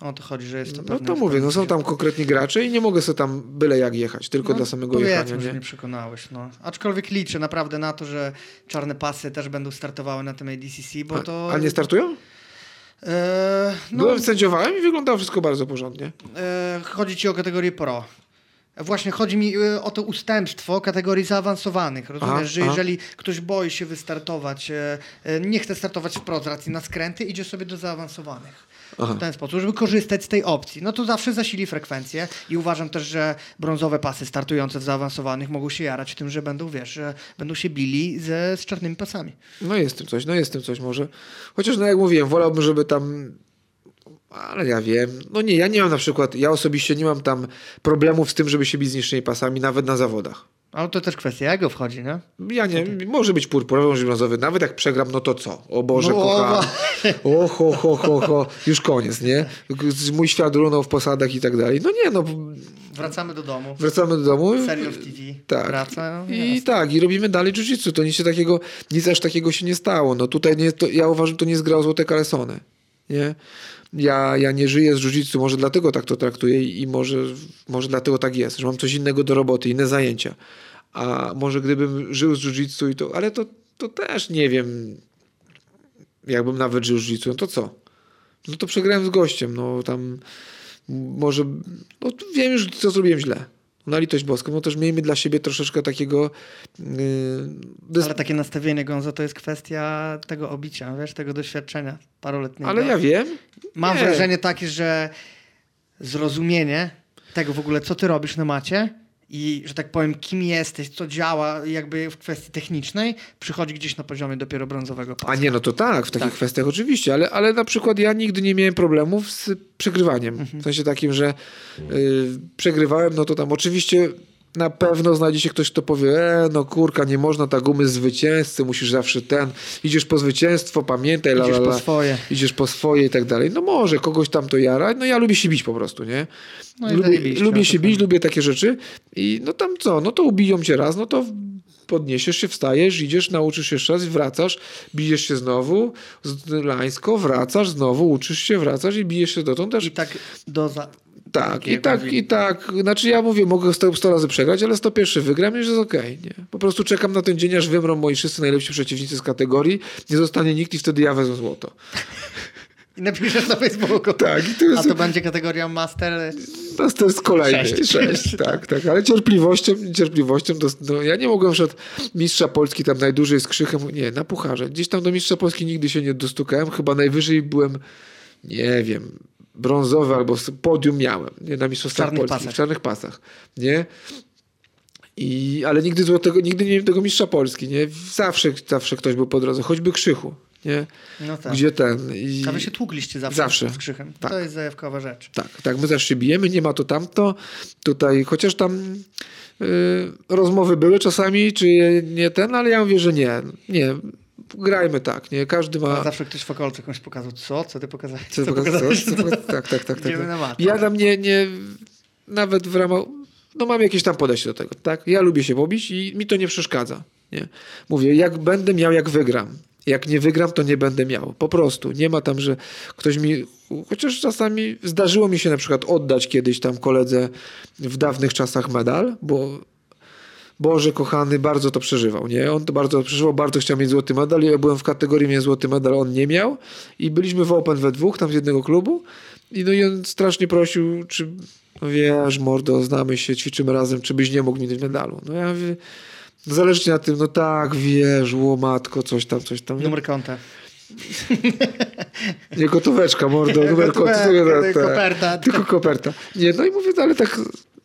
O to chodzi, że jest to No to mówię, no są tam konkretni gracze i nie mogę sobie tam byle jak jechać, tylko No, dla samego jechania, że nie? nie przekonałeś. No. Aczkolwiek liczę naprawdę na to, że czarne pasy też będą startowały na tym ADCC, bo to... A, a nie startują? E, no, Byłem, sędziowałem i wyglądało wszystko bardzo porządnie. e, chodzi ci o kategorię pro. Właśnie chodzi mi e, o to ustępstwo kategorii zaawansowanych. Rozumiesz, Aha, że aha. jeżeli ktoś boi się wystartować, e, e, nie chce startować w pro z racji na skręty, idzie sobie do zaawansowanych. Aha. W ten sposób, żeby korzystać z tej opcji. No to zawsze zasili frekwencję i uważam też, że brązowe pasy startujące w zaawansowanych mogą się jarać tym, że będą, wiesz, że będą się bili ze, z czarnymi pasami. No jest tym coś, no jest tym coś może. Chociaż no jak mówiłem, wolałbym, żeby tam... Ale ja wiem. No nie, ja nie mam na przykład, ja osobiście nie mam tam problemów z tym, żeby się bić z niższymi pasami, nawet na zawodach. Ale to też kwestia jego wchodzi, nie? Ja nie, może być purpurowy, może być brązowy. Nawet jak przegram, no to co? O Boże, No, kochany. O, ho, ho, ho, ho. Już koniec, nie? Mój świat runął w posadach i tak dalej. No nie, no Wracamy do domu. wracamy do domu. Serial w TV. Tak. Wraca. no, I tak, i robimy dalej jiu-jitsu. To nic się takiego, nic aż takiego się nie stało. No tutaj nie, to, ja uważam, to nie o złote kalesony. Nie? Ja, ja nie żyję z jiu-jitsu, może dlatego tak to traktuję i może, może dlatego tak jest, że mam coś innego do roboty, inne zajęcia. A może gdybym żył z jiu-jitsu i to, ale to, to też nie wiem, jakbym nawet żył z jiu-jitsu, no to co? No to przegrałem z gościem, no tam może, no wiem już, co zrobiłem źle. Na litość boską, no też miejmy dla siebie troszeczkę takiego yy, Ale takie nastawienie Gonzo to jest kwestia tego obicia, wiesz, tego doświadczenia paroletniego. ale ja wiem. Mam nie. wrażenie takie, że zrozumienie tego w ogóle, co ty robisz na macie i, że tak powiem, kim jesteś, co działa jakby w kwestii technicznej, przychodzi gdzieś na poziomie dopiero brązowego pasa. A nie, no to tak, w takich Tak. kwestiach oczywiście, ale, ale na przykład ja nigdy nie miałem problemów z przegrywaniem. Mhm. W sensie takim, że y, przegrywałem, no to tam oczywiście na pewno znajdzie się ktoś, kto powie, e, no kurka, nie można tak gumy zwycięzcy, musisz zawsze ten, idziesz po zwycięstwo, pamiętaj, la, Idziesz la, po swoje. idziesz po swoje i tak dalej. No może kogoś tam to jara, no ja lubię się bić po prostu, nie? No i lubię lubię się bić, lubię takie rzeczy i no tam co, no to ubiją cię raz, no to podniesiesz się, wstajesz, idziesz, nauczysz się jeszcze raz, wracasz, bijesz się znowu, lańsko, wracasz, znowu uczysz się, wracasz i bijesz się dotąd też. I tak do za... Tak, i tak, i tak. Znaczy ja mówię, mogę 100, 100 razy przegrać, ale 101 wygram i już jest okej, nie? Po prostu czekam na ten dzień, aż wymrą moi wszyscy najlepsi przeciwnicy z kategorii, nie zostanie nikt i wtedy ja wezmę złoto. I napiszesz na Facebooku. Tak, to jest... A to będzie kategoria master. To jest kolejny. Sześć. Sześć. tak, tak. Ale cierpliwością, cierpliwością no, ja nie mogłem przed mistrza Polski tam najdłużej z krzychem, nie, na pucharze. Gdzieś tam do mistrza Polski nigdy się nie dostukałem. Chyba najwyżej byłem, nie wiem, brązowy albo podium miałem, nie, na mistrzostwach czarnych Polski. pasach. W czarnych pasach, nie? I, ale nigdy złotego, nigdy nie miałem tego mistrza Polski, nie? Zawsze, zawsze ktoś był po drodze, choćby krzychu, nie? No tak. Gdzie ten... I... A wy się tłukliście zawsze, Zawsze. z krzychem. Tak. To jest zajawkowa rzecz. Tak, tak, my zawsze się bijemy, nie ma to tamto. Tutaj, chociaż tam y, rozmowy były czasami, czy nie ten, ale ja mówię, że nie, nie, grajmy tak, nie, każdy A ma... zawsze ktoś w okolce komuś pokazał, co? Co ty pokazałeś? Co, Co pokazałeś? co, co, tak, tak, tak, tak. Matę. Ja tam nie, nie, nawet w ramach, no mam jakieś tam podejście do tego, tak, ja lubię się pobić i mi to nie przeszkadza, nie. Mówię, jak będę miał, jak wygram. Jak nie wygram, to nie będę miał. Po prostu. Nie ma tam, że ktoś mi. Chociaż czasami zdarzyło mi się na przykład oddać kiedyś tam koledze w dawnych czasach medal, bo Boże kochany bardzo to przeżywał, nie? On to bardzo to przeżywał, bardzo chciał mieć złoty medal. Ja byłem w kategorii miałem złoty medal, on nie miał. I byliśmy w Open we dwóch, tam z jednego klubu. I no i on strasznie prosił, czy no wiesz, mordo, znamy się, ćwiczymy razem, czy byś nie mógł mi dać medalu. No ja mówię, zależnie na tym, no tak, wiesz, łomatko, coś tam, coś tam. Numer konta. Nie gotóweczka, mordo, numer konta. tylko koperta. Tylko koperta. Nie, no i mówię, no ale tak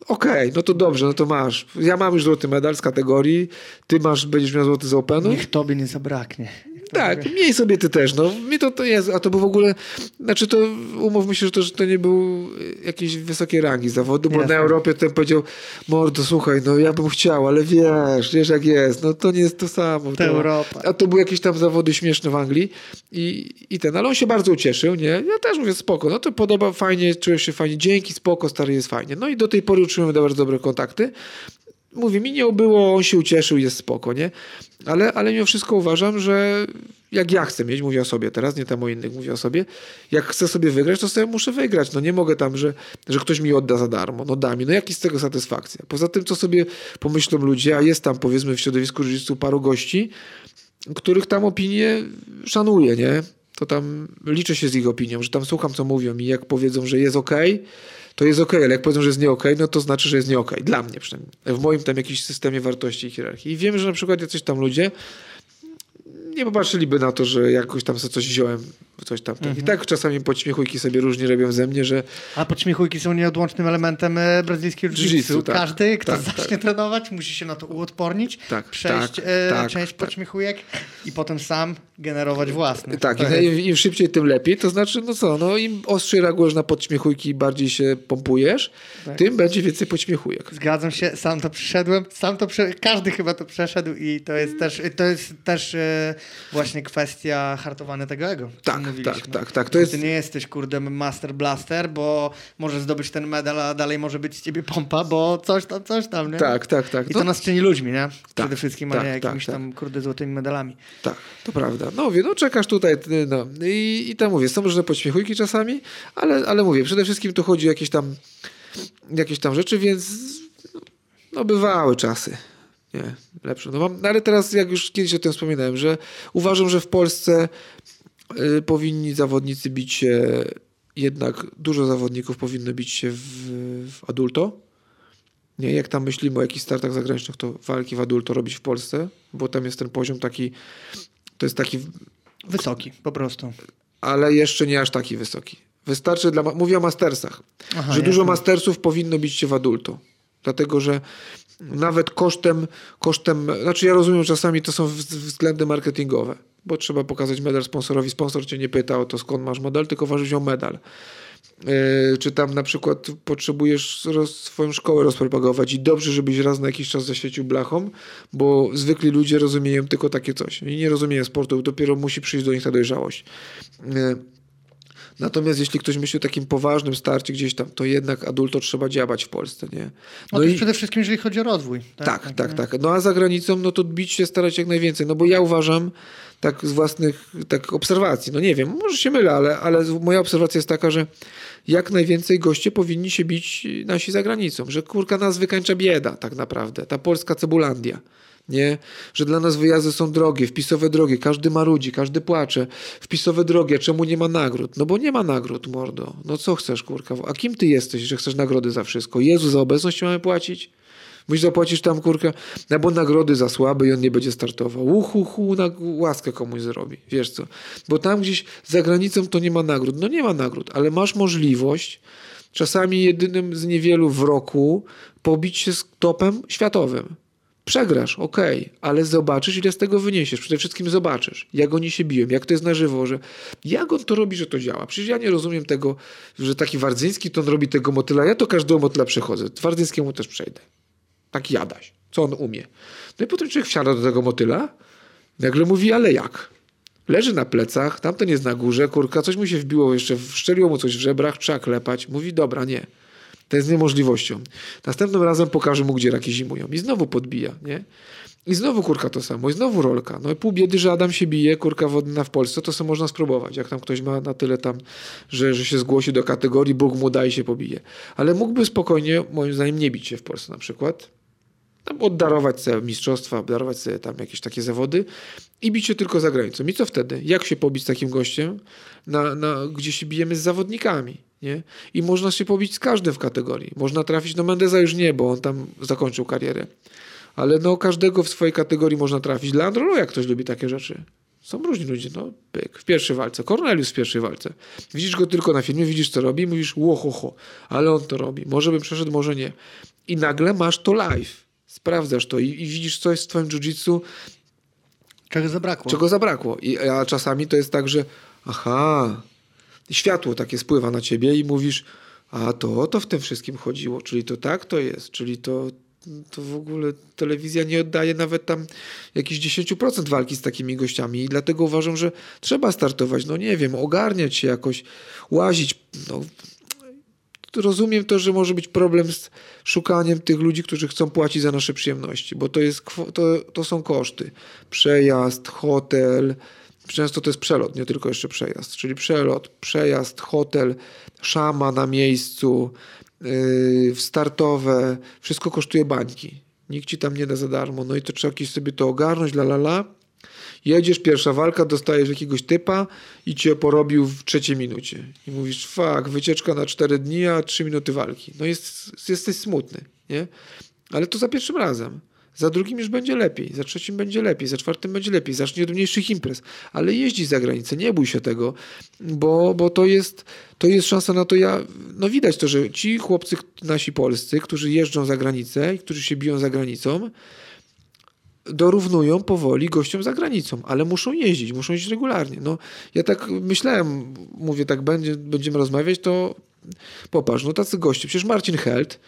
okej, no to dobrze, no to masz. Ja mam już złoty medal z kategorii, ty masz, będziesz miał złoty z Openu. Niech tobie nie zabraknie. Tak, miej sobie ty też. No, mi to, to jest, a to był w ogóle, znaczy to umówmy się, że to, że to nie był jakiejś wysokiej rangi zawodu, bo Jasne. na Europie ten powiedział, mordo, słuchaj, no ja bym chciał, ale wiesz, wiesz jak jest, no to nie jest to samo. To- Europa. A to były jakieś tam zawody śmieszne w Anglii i, i ten, ale on się bardzo ucieszył, nie? Ja też mówię, spoko, no to podoba, fajnie, czuję się fajnie, dzięki, spoko, stary, jest fajnie. No i do tej pory utrzymujemy bardzo dobre kontakty. Mówię, mi nie obyło, on się ucieszył, jest spoko, nie? Ale, ale mimo wszystko uważam, że jak ja chcę mieć, mówię o sobie teraz, nie tam o innych, mówię o sobie, jak chcę sobie wygrać, to sobie muszę wygrać. No nie mogę tam, że, że ktoś mi odda za darmo. No da mi, no jaki z tego satysfakcja? Poza tym, co sobie pomyślą ludzie, a jest tam powiedzmy w środowisku jiu paru gości, których tam opinię szanuję, nie? To tam liczę się z ich opinią, że tam słucham, co mówią i jak powiedzą, że jest okej, to jest okej, ale jak powiedzą, że jest nie okej, no to znaczy, że jest nie okej. Dla mnie przynajmniej. W moim tam jakimś systemie wartości i hierarchii. I wiem, że na przykład jacyś tam ludzie nie popatrzyliby na to, że jakoś tam sobie coś wziąłem, coś tam. I tak czasami podśmiechujki sobie różnie robią ze mnie, że A podśmiechujki są nieodłącznym elementem e, brazylijskiego Jiu-jitsu, tak. Każdy, kto Tak, zacznie trenować, musi się na to uodpornić, Tak, przejść tak, e, tak, część tak. podśmiechujek i potem sam generować własny. Tak, im, im szybciej, tym lepiej. To znaczy, no co, no im ostrzej reagujesz na podśmiechujki i bardziej się pompujesz, Tak. tym będzie więcej podśmiechujek. Zgadzam się, sam to przeszedłem, sam to prze... każdy chyba to przeszedł i to jest też, to jest też e, właśnie kwestia hartowania tego ego. Tak, tak, tak, tak. To Ty jest, nie jesteś kurde master blaster, bo możesz zdobyć ten medal, a dalej może być z ciebie pompa, bo coś tam, coś tam, nie? tak, tak, tak. I No, to nas czyni ludźmi, nie? Przede Tak, wszystkim, a tak, nie tak, jakimiś tak. tam kurde złotymi medalami. Tak, to prawda. No mówię, no czekasz tutaj, ty, no i, i tam mówię, są różne podśmiechujki czasami, ale, ale mówię, przede wszystkim tu chodzi o jakieś tam, jakieś tam rzeczy, więc no bywały czasy. Nie, lepsze. No mam, no ale teraz, jak już kiedyś o tym wspominałem, że uważam, że w Polsce y, powinni zawodnicy bić się, jednak dużo zawodników powinno bić się w, w adulto. Nie, jak tam myślimy o jakichś startach zagranicznych, to walki w adulto robić w Polsce, bo tam jest ten poziom taki, to jest taki, Wysoki, po prostu. ale jeszcze nie aż taki wysoki. Wystarczy dla, mówię o mastersach, Aha, że dużo jasne. mastersów powinno bić się w adulto. Dlatego, że nawet kosztem, kosztem, znaczy ja rozumiem, że czasami to są wz- względy marketingowe, bo trzeba pokazać medal sponsorowi. Sponsor cię nie pyta o to, skąd masz medal, tylko waży wziął medal. Yy, czy tam na przykład potrzebujesz roz, swoją szkołę rozpropagować i dobrze, żebyś raz na jakiś czas zaświecił blachą, bo zwykli ludzie rozumieją tylko takie coś i nie rozumieją sportu, dopiero musi przyjść do nich ta dojrzałość. Yy, Natomiast jeśli ktoś myśli o takim poważnym starcie gdzieś tam, to jednak adulto trzeba działać w Polsce, nie? No, to przede wszystkim, jeżeli chodzi o rozwój. tak, tak, tak, No a za granicą, no to bić się starać jak najwięcej. No bo ja uważam, tak z własnych tak obserwacji, no nie wiem, może się mylę, ale, ale moja obserwacja jest taka, że jak najwięcej goście powinni się bić nasi za granicą. Że kurka nas wykańcza bieda tak naprawdę. Ta polska cebulandia. Nie? Że dla nas wyjazdy są drogie, wpisowe drogie, każdy marudzi, każdy płacze. Wpisowe drogie, czemu nie ma nagród? No bo nie ma nagród, mordo. No co chcesz, kurka? A kim ty jesteś, że chcesz nagrody za wszystko? Jezu, za obecność mamy płacić? Musisz zapłacić tam, kurka, albo nagrody za słaby i on nie będzie startował. Uhu, hu, na łaskę komuś zrobi. Wiesz co? Bo tam gdzieś za granicą to nie ma nagród. No nie ma nagród, ale masz możliwość czasami jedynym z niewielu w roku pobić się z topem światowym. Przegrasz, okej, ale zobaczysz, ile z tego wyniesiesz. Przede wszystkim zobaczysz, jak oni się biją, jak to jest na żywo, że jak on to robi, że to działa. Przecież ja nie rozumiem tego, że taki Wardzyński to on robi tego motyla. Ja to każdego motyla przechodzę. Wardzyńskiemu też przejdę. Tak jadaś. Co on umie. No i potem człowiek wsiada do tego motyla, nagle mówi, ale jak? Leży na plecach, tamten jest na górze, kurka, coś mu się wbiło jeszcze, wszczeliło mu coś w żebrach, trzeba klepać. Mówi, dobra, nie. To jest niemożliwością. Następnym razem pokażę mu, gdzie raki zimują. I znowu podbija, nie? I znowu kurka to samo, i znowu rolka. No i pół biedy, że Adam się bije, kurka wodna w Polsce, to sobie można spróbować. Jak tam ktoś ma na tyle tam, że, że się zgłosi do kategorii, Bóg mu da i się pobije. Ale mógłby spokojnie, moim zdaniem, nie bić się w Polsce na przykład. Tam oddarować sobie mistrzostwa, darować sobie tam jakieś takie zawody i bić się tylko za granicą. I co wtedy? Jak się pobić z takim gościem, na, na, gdzie się bijemy z zawodnikami? Nie? I można się pobić z każdym w kategorii. Można trafić, no Mendeza już nie, bo on tam zakończył karierę. Ale no każdego w swojej kategorii można trafić. Leandro, jak ktoś lubi takie rzeczy. Są różni ludzie, no pyk, w pierwszej walce. Cornelius w pierwszej walce. Widzisz go tylko na filmie, widzisz co robi, mówisz łohoho, ale on to robi. Może by przeszedł, może nie. I nagle masz to live. Sprawdzasz to i, i widzisz coś w twoim jiu-jitsu, Czego zabrakło? Czego zabrakło. I, a czasami to jest tak, że aha, światło takie spływa na ciebie i mówisz, a to o to w tym wszystkim chodziło, czyli to tak to jest, czyli to, to w ogóle telewizja nie oddaje nawet tam jakichś 10% walki z takimi gościami. I dlatego uważam, że trzeba startować, no nie wiem, ogarniać się jakoś, łazić, no, rozumiem to, że może być problem z szukaniem tych ludzi, którzy chcą płacić za nasze przyjemności, bo to, jest, to, to są koszty. Przejazd, hotel, często to jest przelot, nie tylko jeszcze przejazd, czyli przelot, przejazd, hotel, szama na miejscu, yy, startowe, wszystko kosztuje bańki. Nikt ci tam nie da za darmo, no i to trzeba jakieś sobie to ogarnąć, la la la. Jedziesz, pierwsza walka, dostajesz jakiegoś typa i cię porobił w trzeciej minucie. I mówisz, fak, wycieczka na cztery dni, a trzy minuty walki. No jest, jesteś smutny, nie? Ale to za pierwszym razem. Za drugim już będzie lepiej, za trzecim będzie lepiej, za czwartym będzie lepiej. Zacznie od mniejszych imprez. Ale jeździ za granicę, nie bój się tego, bo, bo to, jest, to jest szansa na to. Ja, no widać to, że ci chłopcy nasi polscy, którzy jeżdżą za granicę i którzy się biją za granicą, dorównują powoli gościom za granicą, ale muszą jeździć, muszą jeździć regularnie. No, ja tak myślałem, mówię, tak będzie, będziemy rozmawiać, to popatrz, no tacy goście, przecież Marcin Held,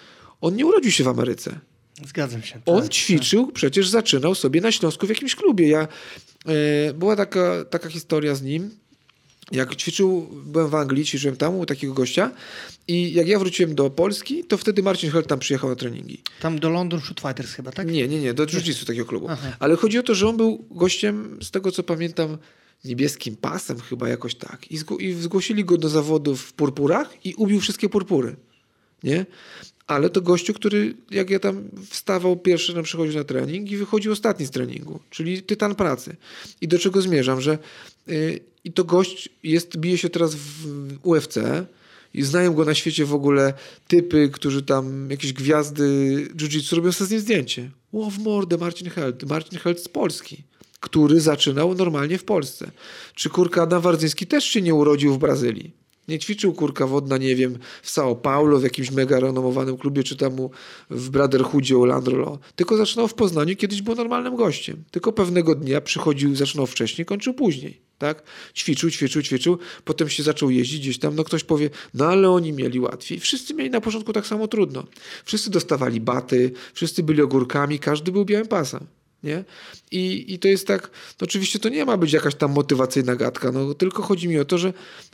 on nie urodził się w Ameryce. Zgadzam się. On tak, ćwiczył, tak. przecież zaczynał sobie na Śląsku w jakimś klubie. Ja, e, była taka, taka historia z nim, jak ćwiczył, byłem w Anglii, ćwiczyłem tam u takiego gościa i jak ja wróciłem do Polski, to wtedy Marcin Held tam przyjechał na treningi. Tam do London Shoot Fighters chyba, tak? Nie, nie, nie, do jiu takiego klubu. Aha. Ale chodzi o to, że on był gościem, z tego co pamiętam, niebieskim pasem chyba jakoś tak. I, I zgłosili go do zawodów w purpurach i ubił wszystkie purpury. Nie? Ale to gościu, który jak ja tam wstawał pierwszy, na przychodził na trening i wychodził ostatni z treningu, czyli tytan pracy. I do czego zmierzam, że yy, i to gość jest, bije się teraz w UFC i znają go na świecie w ogóle typy, którzy tam, jakieś gwiazdy jiu-jitsu robią sobie z nim zdjęcie. Ło, w mordę Marcin Held. Marcin Held z Polski, który zaczynał normalnie w Polsce. Czy kurka Adam Wardzyński też się nie urodził w Brazylii? Nie ćwiczył kurka wodna, nie wiem, w São Paulo, w jakimś mega renomowanym klubie, czy tam w Brotherhoodzie Landrolo. Tylko zaczynał w Poznaniu, kiedyś był normalnym gościem. Tylko pewnego dnia przychodził, zaczynał wcześniej, kończył później. Tak? Ćwiczył, ćwiczył, ćwiczył, potem się zaczął jeździć gdzieś tam, no ktoś powie, no ale oni mieli łatwiej. Wszyscy mieli na początku tak samo trudno. Wszyscy dostawali baty, wszyscy byli ogórkami, każdy był białym pasem. Nie? I, I to jest tak, no oczywiście to nie ma być jakaś tam motywacyjna gadka, no tylko chodzi mi o to, że,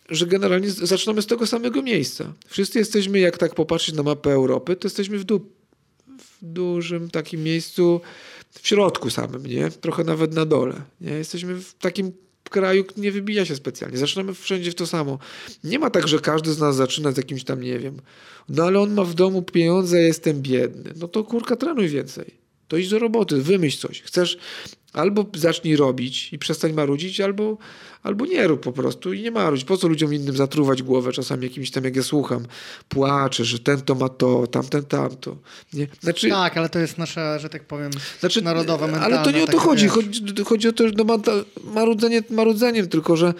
że generalnie zaczynamy z tego samego miejsca. Wszyscy jesteśmy, jak tak popatrzeć na mapę Europy, to jesteśmy w, du w dużym takim miejscu, w środku samym, nie? Trochę nawet na dole, nie? Jesteśmy w takim kraju nie wybija się specjalnie. Zaczynamy wszędzie w to samo. Nie ma tak, że każdy z nas zaczyna z jakimś tam, nie wiem, no ale on ma w domu pieniądze, jestem biedny. No to kurka, trenuj więcej. To idź do roboty, wymyśl coś. Chcesz, albo zacznij robić i przestań marudzić, albo, albo nie rób po prostu i nie marudź. Po co ludziom innym zatruwać głowę czasami jakimś tam, jak ja słucham, płaczę, że ten to ma to, tamten tamto. Nie? Znaczy, tak, ale to jest nasza, że tak powiem, znaczy, narodowa mentalna. Ale to nie o to chodzi. chodzi. Chodzi o to, że no, marudzenie marudzeniem, tylko że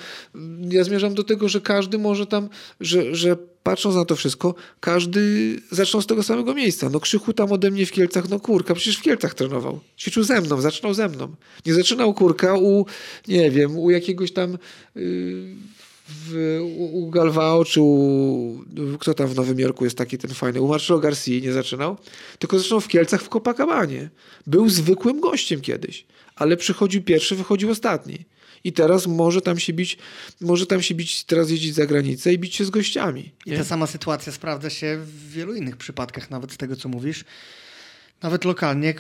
ja zmierzam do tego, że każdy może tam, że, że patrząc na to wszystko, każdy zaczął z tego samego miejsca. No Krzychu tam ode mnie w Kielcach, no kurka, przecież w Kielcach trenował. Ćwiczył ze mną, zaczynał ze mną. Nie zaczynał kurka u, nie wiem, u jakiegoś tam yy, w, u, u Galvao, czy u, kto tam w Nowym Jorku jest taki ten fajny, u Marcelo Garcia nie zaczynał, tylko zaczynał w Kielcach w Copacabanie. Był zwykłym gościem kiedyś, ale przychodził pierwszy, wychodził ostatni i teraz może tam się bić, może tam się bić, teraz jeździć za granicę i bić się z gościami. Nie? I ta sama sytuacja sprawdza się w wielu innych przypadkach, nawet z tego, co mówisz. Nawet lokalnie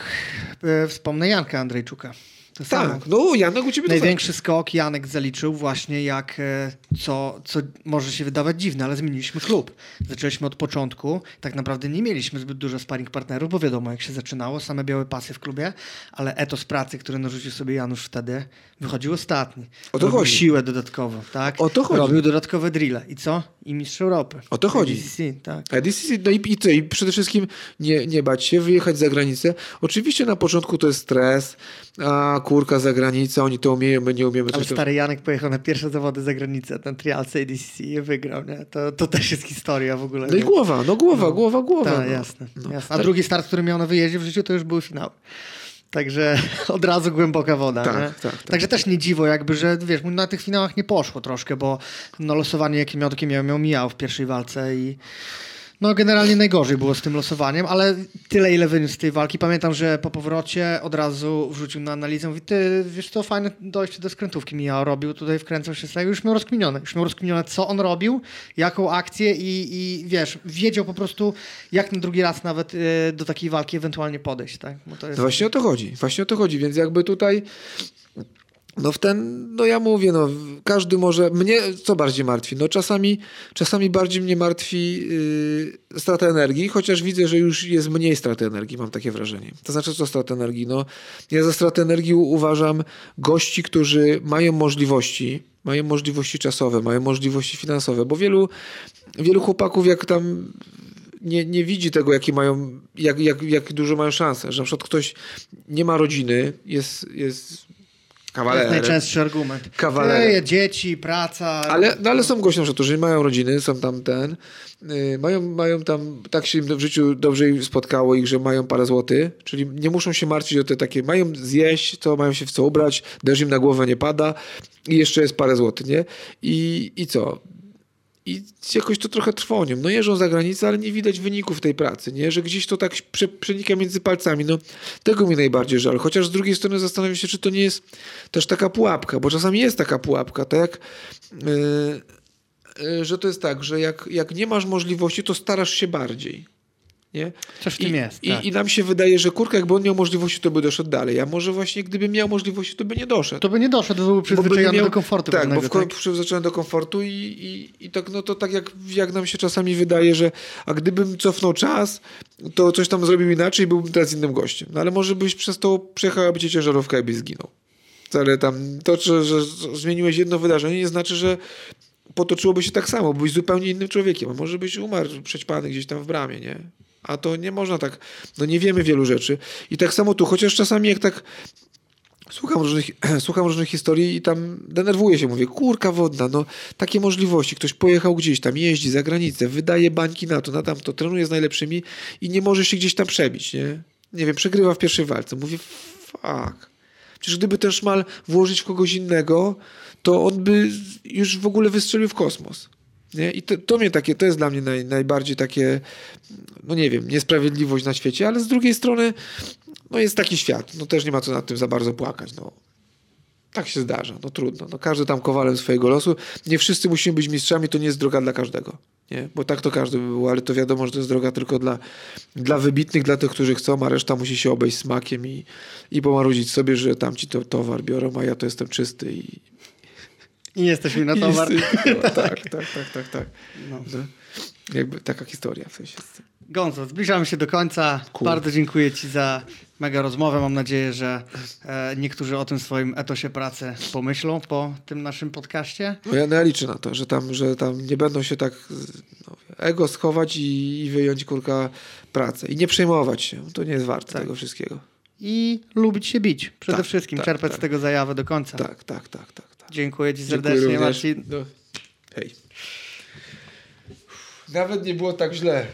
e, wspomnę Janka Andrzejczuka. To tak, samo. no Janek u ciebie Największy skok Janek zaliczył właśnie jak, e, co, co może się wydawać dziwne, ale zmieniliśmy klub. Zaczęliśmy od początku, tak naprawdę nie mieliśmy zbyt dużo sparring partnerów, bo wiadomo jak się zaczynało, same białe pasy w klubie, ale etos pracy, który narzucił sobie Janusz wtedy, wychodził ostatni. O to chodzi. siłę dodatkową, tak? O to chodzi. Robił dodatkowe drille. I co? I mistrz Europy. O to chodzi. ADCC, tak. ADCC, no i, i, co? I przede wszystkim nie, nie bać się, wyjechać za granicę. Oczywiście na początku to jest stres, a kurka za granicę, oni to umieją, my nie umiemy. Ale stary Janek pojechał na pierwsze zawody za granicę, ten trial CDC i wygrał, nie? To, to też jest historia w ogóle. No i głowa, no głowa, no. głowa, głowa. Tak, no. jasne, no. jasne. A drugi start, który miał na wyjeździe w życiu, to już były finały. Także od razu głęboka woda. Tak, tak, tak. Także też nie dziwo, jakby, że wiesz, na tych finałach nie poszło troszkę, bo no, losowanie, jakie miał, takie miał, miał mijało w pierwszej walce i no generalnie najgorzej było z tym losowaniem, ale tyle ile wyniósł z tej walki. Pamiętam, że po powrocie od razu wrzucił na analizę, mówi, ty wiesz to fajne dojście do skrętówki Mijao robił, tutaj wkręcał się z tego, już miał rozkminione, już miał rozkminione co on robił, jaką akcję i, i wiesz, wiedział po prostu jak na drugi raz nawet y, do takiej walki ewentualnie podejść, tak? Jest... Właśnie o to chodzi, właśnie o to chodzi, więc jakby tutaj no w ten, no ja mówię, no każdy może, mnie co bardziej martwi? No czasami, czasami bardziej mnie martwi yy, strata energii, chociaż widzę, że już jest mniej straty energii, mam takie wrażenie. To znaczy co strata energii? No ja za stratę energii uważam gości, którzy mają możliwości, mają możliwości czasowe, mają możliwości finansowe, bo wielu, wielu chłopaków jak tam nie, nie widzi tego, jakie mają, jak, jak, jak dużo mają szanse. Że na przykład ktoś nie ma rodziny, jest, jest To jest najczęstszy argument. Kawalerem. Ej, dzieci, praca. Ale, no ale są na przykład, którzy mają rodziny, są tam ten, yy, mają, mają tam, tak się im w życiu dobrze spotkało ich, że mają parę złotych, czyli nie muszą się martwić o te takie, mają zjeść, to mają się w co ubrać, deszcz im na głowę nie pada i jeszcze jest parę złotych, nie? I, i co? I jakoś to trochę trwonią. No jeżdżą za granicę, ale nie widać wyników tej pracy, nie? Że gdzieś to tak prze, przenika między palcami. No tego mi najbardziej żal. Chociaż z drugiej strony zastanawiam się, czy to nie jest też taka pułapka, bo czasami jest taka pułapka, tak. Yy, yy, że to jest tak, że jak, jak nie masz możliwości, to starasz się bardziej. Nie? Coś w tym I, jest, I, tak. I nam się wydaje, że kurka, jakby on miał możliwości, to by doszedł dalej. A może właśnie gdyby miał możliwości, to by nie doszedł. To by nie doszedł, byłby Bo by przyzwyczajony miał- do komfortu Tak, pewnego, bo w tak? przyzwyczajony do komfortu i, i, i tak, no to tak jak, jak nam się czasami wydaje, że a gdybym cofnął czas, to coś tam zrobił inaczej i byłbym teraz innym gościem. No ale może byś przez to przejechała cię ciężarówka i byś zginął. Ale tam to, że, że zmieniłeś jedno wydarzenie, nie znaczy, że potoczyłoby się tak samo, byłeś zupełnie innym człowiekiem, a może byś umarł przećpany gdzieś tam w bramie, nie? A to nie można tak, no nie wiemy wielu rzeczy. I tak samo tu, chociaż czasami jak tak Słucham różnych, słucham różnych historii i tam denerwuję się, mówię, kurka wodna, no takie możliwości, ktoś pojechał gdzieś tam, jeździ za granicę, wydaje bańki na to, na tamto, trenuje z najlepszymi i nie może się gdzieś tam przebić, nie? Nie wiem, przegrywa w pierwszej walce. Mówię, fuck. Przecież gdyby ten szmal włożyć w kogoś innego, to on by już w ogóle wystrzelił w kosmos. Nie? I to, to mnie takie, to jest dla mnie naj, najbardziej takie, no nie wiem, niesprawiedliwość na świecie, ale z drugiej strony, no jest taki świat, no też nie ma co nad tym za bardzo płakać, no. Tak się zdarza, no trudno. No, każdy tam kowalem swojego losu. Nie wszyscy musimy być mistrzami, to nie jest droga dla każdego. Nie? Bo tak to każdy by był, ale to wiadomo, że to jest droga tylko dla, dla wybitnych, dla tych, którzy chcą, a reszta musi się obejść smakiem i, i pomarudzić sobie, że tamci to towar biorą, a ja to jestem czysty i, I jesteśmy na towar. i jest- tak, tak, tak, tak, tak, tak. No. No. Jakby taka historia w sensie. Gonzo, zbliżamy się do końca. Cool. Bardzo dziękuję Ci za mega rozmowę. Mam nadzieję, że e, niektórzy o tym swoim etosie pracy pomyślą po tym naszym podcaście. No ja, no ja liczę na to, że tam, że tam nie będą się tak no, ego schować i, i wyjąć kurka pracę. I nie przejmować się. To nie jest warte Tak. tego wszystkiego. I lubić się bić. Przede Tak, wszystkim tak, czerpać tak. z tego zajawę do końca. Tak, tak, tak, tak. Dziękuję Ci Dziękuję serdecznie, również. Marcin. No. Hej. Nawet nie było tak źle.